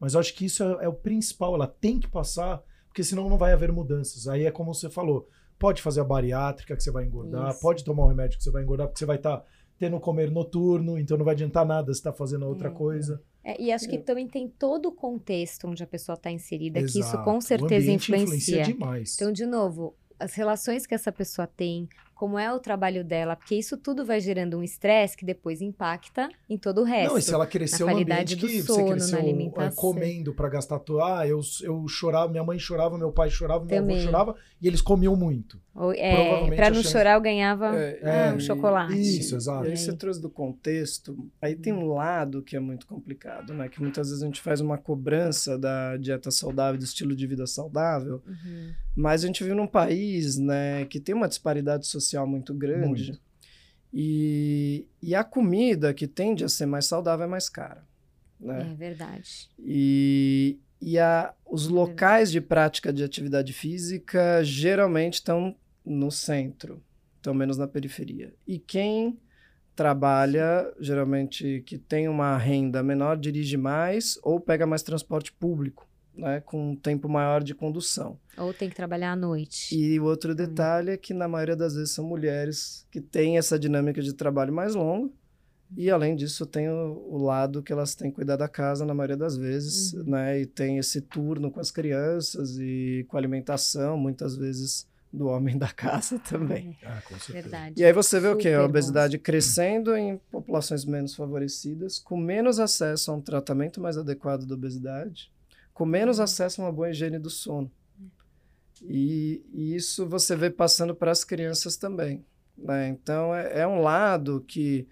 Mas eu acho que isso é, é o principal, ela tem que passar, porque senão não vai haver mudanças. Aí é como você falou, pode fazer a bariátrica que você vai engordar, Isso. pode tomar o remédio que você vai engordar, porque você vai estar tendo comer noturno, então não vai adiantar nada você estar fazendo outra É. coisa. É, e acho que também tem todo o contexto onde a pessoa está inserida, que isso Exato. com O certeza ambiente influencia. demais. Então, de novo, as relações que essa pessoa tem, como é o trabalho dela, porque isso tudo vai gerando um estresse que depois impacta em todo o resto. Não, e se ela cresceu no qualidade ambiente do que sono, você na cresceu é, alimentação. comendo pra gastar tudo. Ah, eu, eu chorava, minha mãe chorava, meu pai chorava, meu Também. avô chorava, e eles comiam muito. Ou, é, provavelmente pra não chance- chorar, eu ganhava É, um e- chocolate. Isso, exato. E aí você trouxe do contexto, aí tem um lado que é muito complicado, né? Que muitas vezes a gente faz uma cobrança da dieta saudável, do estilo de vida saudável, Uhum. mas a gente vive num país, né, que tem uma disparidade social muito grande. Muito. E, e a comida que tende a ser mais saudável é mais cara, né? É verdade. E, e a, os locais de prática de atividade física geralmente estão no centro, estão menos na periferia. E quem trabalha, geralmente que tem uma renda menor, dirige mais ou pega mais transporte público, né, com um tempo maior de condução. Ou tem que trabalhar à noite. E o outro detalhe é que na maioria das vezes são mulheres que têm essa dinâmica de trabalho mais longo. E além disso, tem o, o lado que elas têm que cuidar da casa na maioria das vezes, Uhum. né? E tem esse turno com as crianças e com a alimentação, muitas vezes do homem da casa também. Ah, com certeza. Verdade. E aí você vê o que? A Super obesidade crescendo em populações menos favorecidas, com menos acesso a um tratamento mais adequado da obesidade, com menos acesso a uma boa higiene do sono. E, e isso você vê passando para as crianças também. né? Então é, é um lado que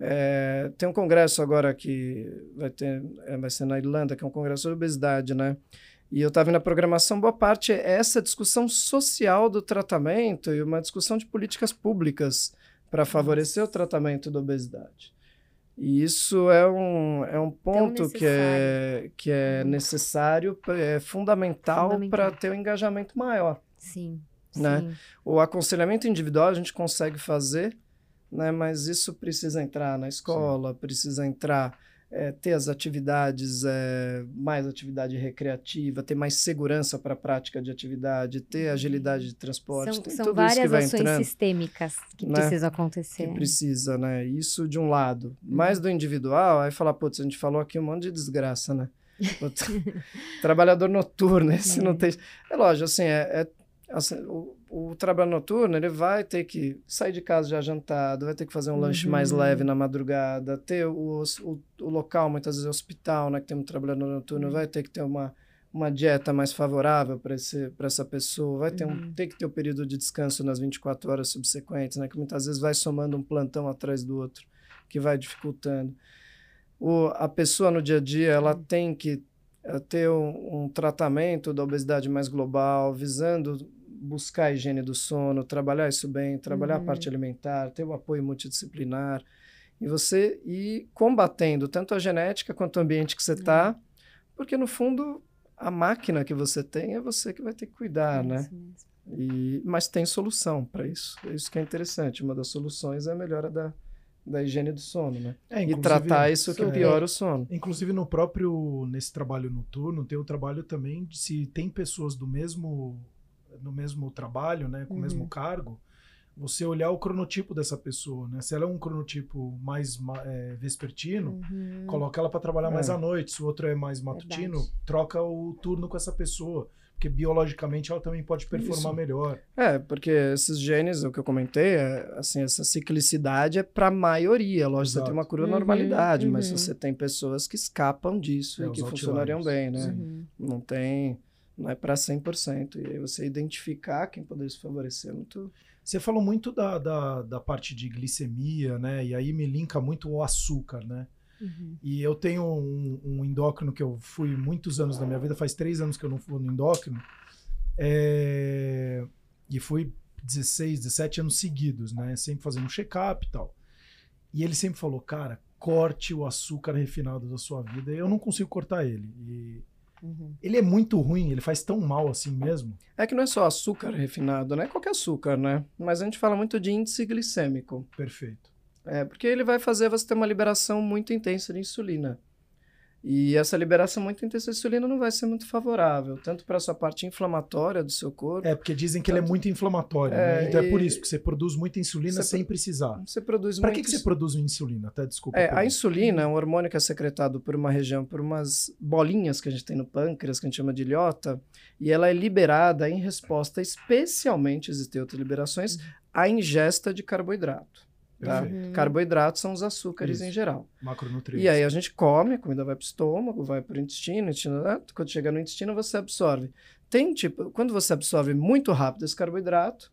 é, tem um congresso agora que vai ter, é, vai ser na Irlanda, que é um congresso sobre obesidade, né? E eu estava na programação, boa parte é essa discussão social do tratamento e uma discussão de políticas públicas para favorecer o tratamento da obesidade. E isso é um, é um ponto que é, que é Uhum. necessário, é fundamental para ter um engajamento maior. Sim. né? sim. O aconselhamento individual a gente consegue fazer, né? mas isso precisa entrar na escola, precisa entrar, é, ter as atividades, é, mais atividade recreativa, ter mais segurança para a prática de atividade, ter agilidade de transporte, São, tem são várias ações entrando sistêmicas que né? precisam que acontecer. precisa, né? Isso de um lado. Uhum. Mais do individual, aí falar, putz, a gente falou aqui um monte de desgraça, né? Trabalhador noturno, esse não É. tem. É lógico, assim, é, é- assim, o, o trabalho noturno, ele vai ter que sair de casa já jantado, vai ter que fazer um lanche mais Uhum. leve na madrugada, ter o, o, o local, muitas vezes, é hospital, né? Que tem um trabalhador noturno, Uhum. vai ter que ter uma, uma dieta mais favorável para essa pessoa, vai ter, um, Uhum. ter que ter o período de descanso nas 24 horas subsequentes, né? Que muitas vezes vai somando um plantão atrás do outro, que vai dificultando. O, a pessoa no dia a dia, ela Uhum. tem que eh, ter um, um tratamento da obesidade mais global, visando buscar a higiene do sono, trabalhar isso bem, trabalhar Uhum. a parte alimentar, ter o apoio multidisciplinar, e você ir combatendo tanto a genética quanto o ambiente que você está, porque no fundo a máquina que você tem é você que vai ter que cuidar, É né? E, mas tem solução para isso. É isso que é interessante. Uma das soluções é a melhora da, da higiene do sono, né? É, E tratar isso que Super. piora o sono. Inclusive no próprio nesse trabalho noturno tem o trabalho também de se tem pessoas do mesmo no mesmo trabalho, né, com o Uhum. mesmo cargo, você olhar o cronotipo dessa pessoa, né? Se ela é um cronotipo mais ma- é, vespertino, Uhum. coloca ela para trabalhar mais É. à noite. Se o outro é mais matutino, Verdade. troca o turno com essa pessoa, porque biologicamente ela também pode performar Isso. melhor. É, porque esses genes, o que eu comentei, é, assim, essa ciclicidade é para a maioria. Lógico, você Exato. tem uma cura Uhum, normalidade, mas uhum. você tem pessoas que escapam disso É, e que funcionariam bem, né? Uhum. Não tem, não é para 100%. E aí você identificar quem poderia se favorecer é muito... Você falou muito da, da, da parte de glicemia, né? E aí me linka muito o açúcar, né? Uhum. E eu tenho um, um endócrino que eu fui muitos anos da minha vida, faz três anos que eu não vou no endócrino, é, e fui 16, 17 anos seguidos, né? Sempre fazendo um check-up e tal. E ele sempre falou, cara, corte o açúcar refinado da sua vida. E eu não consigo cortar ele. E Uhum. ele é muito ruim, ele faz tão mal assim mesmo. É que não é só açúcar refinado, né? Qualquer açúcar, né? Mas a gente fala muito de índice glicêmico. Perfeito. É, porque ele vai fazer você ter uma liberação muito intensa de insulina. E essa liberação muito intensa de insulina não vai ser muito favorável, tanto para a sua parte inflamatória do seu corpo. É, porque dizem que ele é Tanto- muito inflamatório, É, né? Então é por e- isso que você produz muita insulina sem precisar. Você produz Pra muito que, que você produz insulina? Até desculpa. É, a insulina é um hormônio que é secretado por uma região, por umas bolinhas que a gente tem no pâncreas, que a gente chama de ilhota, e ela é liberada em resposta, especialmente, existem outras liberações, à ingesta de carboidrato. Tá? Uhum. Carboidratos são os açúcares Isso. em geral. Macronutrientes. E aí a gente come, a comida vai para o estômago, vai para o intestino, intestino né? quando chega no intestino você absorve. Tem tipo, quando você absorve muito rápido esse carboidrato,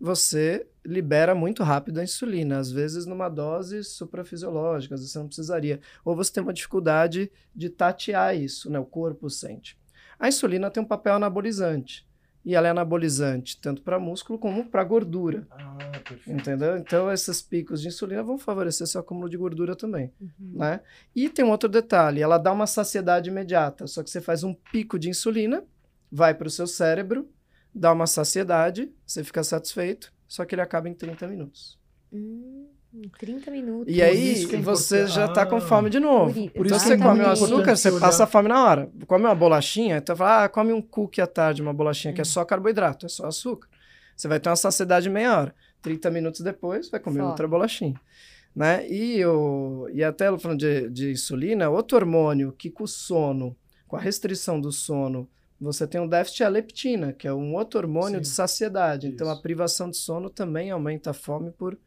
você libera muito rápido a insulina, às vezes numa dose suprafisiológica, às vezes você não precisaria. Ou você tem uma dificuldade de tatear isso, né? O corpo sente. A insulina tem um papel anabolizante. E ela é anabolizante tanto para músculo como para gordura. Ah, perfeito. Entendeu? Então, esses picos de insulina vão favorecer seu acúmulo de gordura também, Uhum. né? E tem um outro detalhe, ela dá uma saciedade imediata, só que você faz um pico de insulina, vai para o seu cérebro, dá uma saciedade, você fica satisfeito, só que ele acaba em 30 minutos. Hum, 30 minutos. E aí, isso que é você já tá com fome de novo. Por Por isso isso que é você come o açúcar, você passa fome na hora. Come uma bolachinha, então fala, ah, come um cookie à tarde, uma bolachinha Hum. que é só carboidrato, é só açúcar. Você vai ter uma saciedade meia hora. 30 minutos depois, vai comer Fome. outra bolachinha. Né? E, o, e até falando de, de insulina, outro hormônio que com o sono, com a restrição do sono, você tem um déficit é a leptina, que é um outro hormônio Sim. de saciedade. Então, a Isso. privação de sono também aumenta a fome por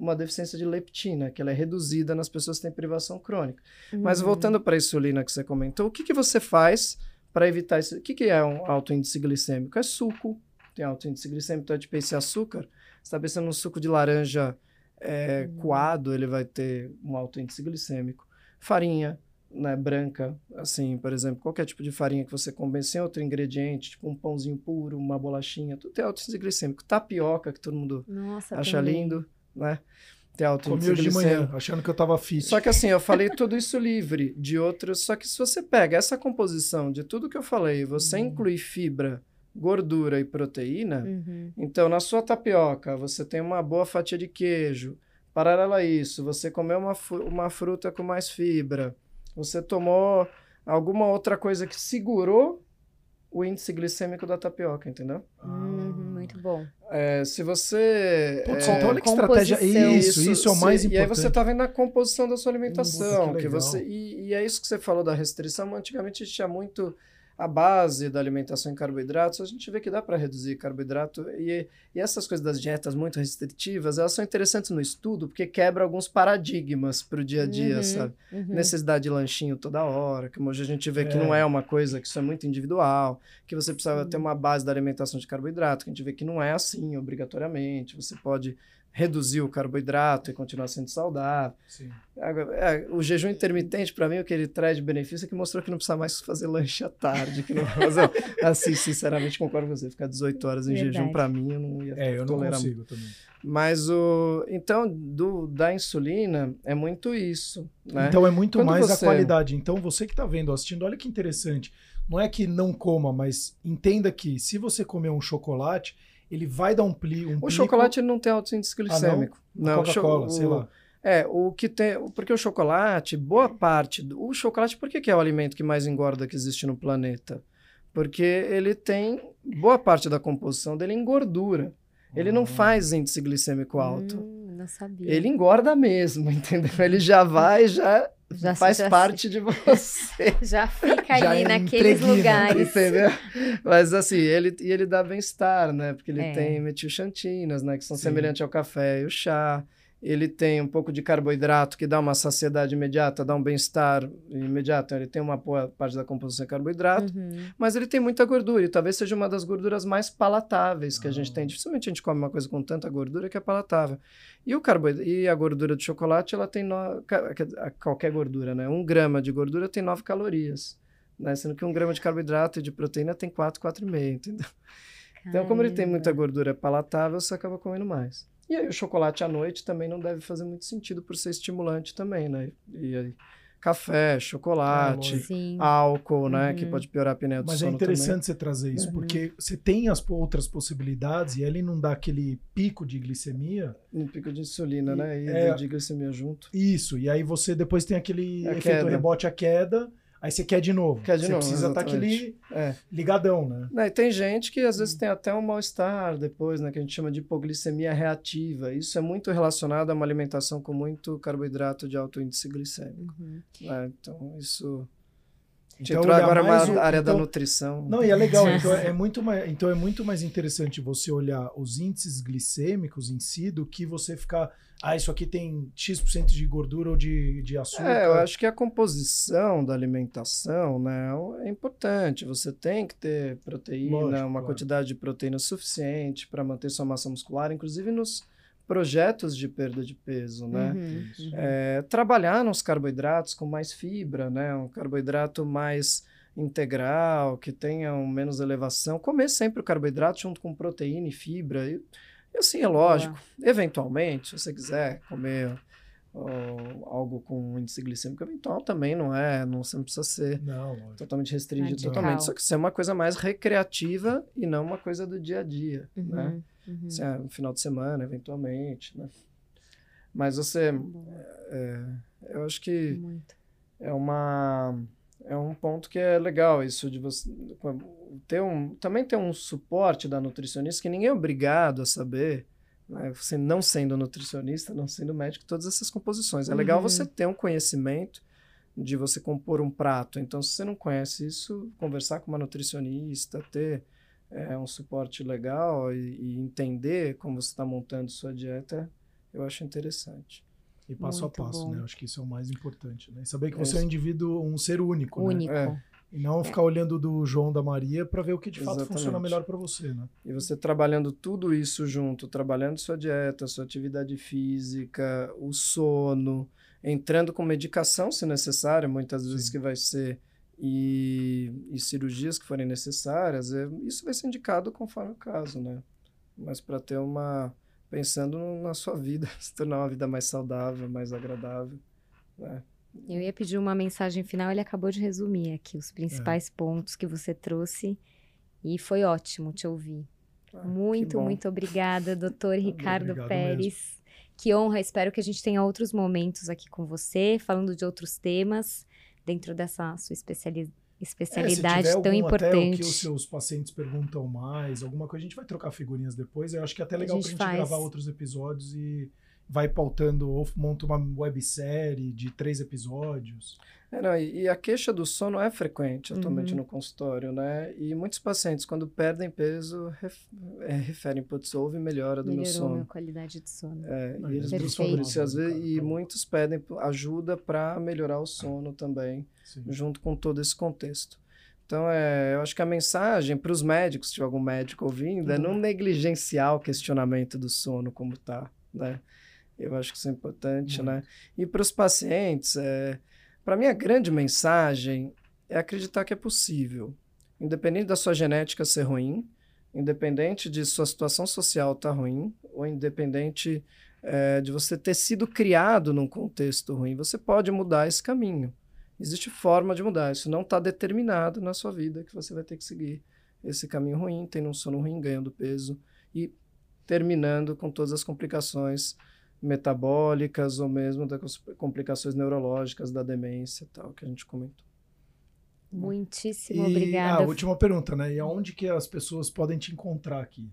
uma deficiência de leptina, que ela é reduzida nas pessoas que têm privação crônica. Mas Uhum. voltando para a insulina que você comentou, o que, que você faz para evitar isso? O que, que é um alto índice glicêmico? É suco, tem alto índice glicêmico, então é tipo esse açúcar. Você está pensando num suco de laranja é, Uhum. coado, ele vai ter um alto índice glicêmico. Farinha né, branca, assim, por exemplo, qualquer tipo de farinha que você combine sem outro ingrediente, tipo um pãozinho puro, uma bolachinha, tudo tem alto índice glicêmico. Tapioca, que todo mundo Nossa, acha também. lindo, né? Tem alto Comi hoje de manhã, achando que eu tava fit. Só que assim, eu falei tudo isso livre de outros. Só que se você pega essa composição de tudo que eu falei, você Uhum. inclui fibra, gordura e proteína, Uhum. então na sua tapioca você tem uma boa fatia de queijo. Paralelo a isso, você comeu uma, uma fruta com mais fibra, você tomou alguma outra coisa que segurou o índice glicêmico da tapioca, entendeu? Uhum, muito bom. É, se você. Putz, é, então olha que estratégia. composição. Isso, isso, é o se- mais E importante. aí você tá vendo a composição da sua alimentação. Que que você, e, e é isso que você falou da restrição. Antigamente a gente tinha muito a base da alimentação em carboidratos. A gente vê que dá para reduzir carboidrato. E, e essas coisas das dietas muito restritivas, elas são interessantes no estudo, porque quebra alguns paradigmas para o dia a dia, Uhum, sabe? uhum. necessidade de lanchinho toda hora, que hoje a gente vê que É. não é uma coisa, que isso é muito individual, que você precisava Sim. ter uma base da alimentação de carboidrato, que a gente vê que não é assim, obrigatoriamente. Você pode reduzir o carboidrato e continuar sendo saudável. É, o jejum intermitente, para mim, o que ele traz de benefício é que mostrou que não precisa mais fazer lanche à tarde. Que não fazer... assim, sinceramente, concordo com você. Ficar 18 horas em Verdade. jejum, para mim, eu não ia É, eu não consigo também. Mas o. Então, do, da insulina é muito isso. Né? Então é muito Quando mais você... a qualidade. Então, você que está vendo, assistindo, olha que interessante. Não é que não coma, mas entenda que se você comer um chocolate, ele vai dar um, pli, um O plico... chocolate não tem alto índice glicêmico. Ah, não? não Coca-Cola, sei lá. É, o que tem. Porque o chocolate, boa parte. O chocolate, por que, que é o alimento que mais engorda que existe no planeta? Porque ele tem. Boa parte da composição dele em gordura. Ele não hum. faz índice glicêmico alto. Hum, não sabia. Ele engorda mesmo, entendeu? Ele já vai, já já, faz já parte de você. Já fica já ali naqueles lugares. Entendeu? Mas assim, ele, e ele dá bem-estar, né? Porque ele é. tem metilxantinas, né? Que são Sim. semelhantes ao café e o chá ele tem um pouco de carboidrato que dá uma saciedade imediata, dá um bem-estar imediato. Ele tem uma boa parte da composição de carboidrato, uhum. mas ele tem muita gordura e talvez seja uma das gorduras mais palatáveis que a gente tem. Ah. Dificilmente a gente come uma coisa com tanta gordura que é palatável. E o carboidrato e a gordura de chocolate, ela tem no... qualquer gordura, né? Um grama de gordura tem 9 calorias, né? Sendo que um grama de carboidrato e de proteína tem 4, 4,5, entendeu? Caramba. Então, como ele tem muita gordura palatável, você acaba comendo mais. E aí o chocolate à noite também não deve fazer muito sentido por ser estimulante também, né? E aí, café, chocolate, é, álcool, né? Uhum. Que pode piorar a apneia do Mas é sono é interessante também. você trazer isso, uhum. porque você tem as outras possibilidades e ele não dá aquele pico de glicemia. Um pico de insulina, e, né? E é, de glicemia junto. Isso, e aí você depois tem aquele a efeito queda. rebote à queda Aí você quer de novo. Quer de você novo, precisa estar tá aquele é. ligadão, né? Não, e tem gente que às vezes tem até um mal-estar depois, né? Que a gente chama de hipoglicemia reativa. Isso é muito relacionado a uma alimentação com muito carboidrato de alto índice glicêmico. Uhum. É, então, isso... Então, entrou agora uma o, área então, da nutrição. Não, e é legal. então, é muito mais, então é muito mais interessante você olhar os índices glicêmicos em si do que você ficar ah, isso aqui tem X% de gordura ou de, de açúcar. É, eu acho que a composição da alimentação né, é importante. Você tem que ter proteína, Lógico, uma claro. quantidade de proteína suficiente para manter sua massa muscular, inclusive nos projetos de perda de peso, né? Uhum, uhum. É, trabalhar nos carboidratos com mais fibra, né? Um carboidrato mais integral, que tenha menos elevação. Comer sempre o carboidrato junto com proteína e fibra. E, e assim, é lógico, eventualmente, se você quiser comer algo com índice glicêmico eventual, também não é, não, você não precisa ser não, totalmente restringido, totalmente. Só que ser uma coisa mais recreativa e não uma coisa do dia a dia, uhum, né? Uhum. Assim, é, no final de semana, eventualmente, né? Mas você, é, eu acho que Muito. é uma é um ponto que é legal isso de você ter um também ter um suporte da nutricionista que ninguém é obrigado a saber né? você não sendo nutricionista não sendo médico todas essas composições é legal uhum. você ter um conhecimento de você compor um prato então se você não conhece isso conversar com uma nutricionista ter é, um suporte legal e, e entender como você está montando sua dieta eu acho interessante e passo Muito a passo, bom. né? Acho que isso é o mais importante, né? Saber que você é, é um indivíduo, um ser único, né? único. né? É. E não ficar olhando do João da Maria para ver o que de Exatamente. fato funciona melhor para você, né? E você trabalhando tudo isso junto, trabalhando sua dieta, sua atividade física, o sono, entrando com medicação se necessário, muitas vezes Sim. que vai ser e, e, cirurgias que forem necessárias, é, isso vai ser indicado conforme o caso, né? Mas para ter uma pensando na sua vida, se tornar uma vida mais saudável, mais agradável. Né? Eu ia pedir uma mensagem final, ele acabou de resumir aqui os principais é. pontos que você trouxe e foi ótimo te ouvir. Ah, muito, muito obrigada, doutor Ricardo Obrigado Pérez. Mesmo. Que honra, espero que a gente tenha outros momentos aqui com você, falando de outros temas dentro dessa sua especialidade especialidade é, tão importante. Até o que os seus pacientes perguntam mais, alguma coisa, a gente vai trocar figurinhas depois. Eu acho que é até legal a gente pra gente faz. gravar outros episódios e vai pautando ou monta uma websérie de três episódios. É, não, e, e, a queixa do sono é frequente atualmente uhum. no consultório, né? E muitos pacientes, quando perdem peso, ref, é, referem, putz, houve melhora do Melhorou meu sono. Melhorou a qualidade de sono. É, e eles buscam por isso, às vezes, e muitos pedem ajuda para melhorar o sono também, Sim. junto com todo esse contexto. Então, é, eu acho que a mensagem para os médicos, se tiver algum médico ouvindo, uhum. é não negligenciar o questionamento do sono como está né? Eu acho que isso é importante, né? E para os pacientes, é, para mim a grande mensagem é acreditar que é possível, independente da sua genética ser ruim, independente de sua situação social estar tá ruim, ou independente é, de você ter sido criado num contexto ruim, você pode mudar esse caminho. Existe forma de mudar. Isso não está determinado na sua vida que você vai ter que seguir esse caminho ruim, tendo um sono ruim, ganhando peso e terminando com todas as complicações metabólicas ou mesmo das complicações neurológicas da demência tal que a gente comentou. Muitíssimo e, obrigada. A última pergunta, né? E aonde que as pessoas podem te encontrar aqui?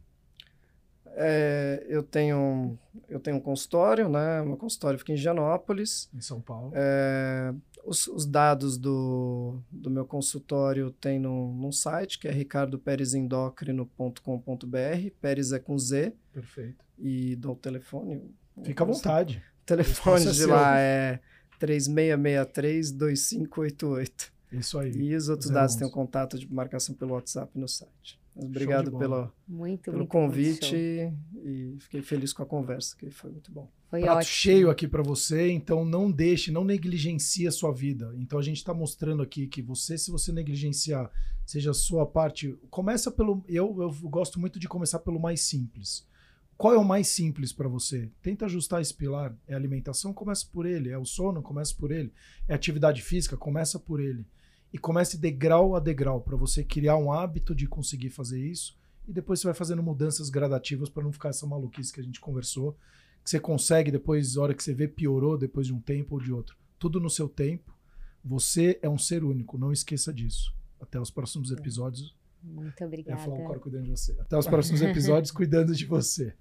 É, eu tenho eu tenho um consultório, né? Meu consultório fica em Gianópolis. Em São Paulo. É, os, os, dados do, do meu consultório tem no, num site que é ricardoperezendocrino.com.br. Pérez é com Z. Perfeito. E dou o telefone. Fica à vontade. O telefone de lá é 3663-2588. Isso aí. E os outros dados têm o contato de marcação pelo WhatsApp no site. Mas obrigado pelo, muito, pelo muito convite e fiquei feliz com a conversa, que foi muito bom. Foi Prato ótimo. cheio aqui para você, então não deixe, não negligencie a sua vida. Então a gente está mostrando aqui que você, se você negligenciar, seja a sua parte, começa pelo. Eu, eu gosto muito de começar pelo mais simples. Qual é o mais simples para você? Tenta ajustar esse pilar. É alimentação, começa por ele. É o sono, começa por ele. É atividade física, começa por ele e comece degrau a degrau para você criar um hábito de conseguir fazer isso e depois você vai fazendo mudanças gradativas para não ficar essa maluquice que a gente conversou, que você consegue depois, hora que você vê, piorou depois de um tempo ou de outro. Tudo no seu tempo. Você é um ser único, não esqueça disso. Até os próximos episódios. Muito obrigada. Eu falar um coro cuidando de você. Até os próximos episódios cuidando de você.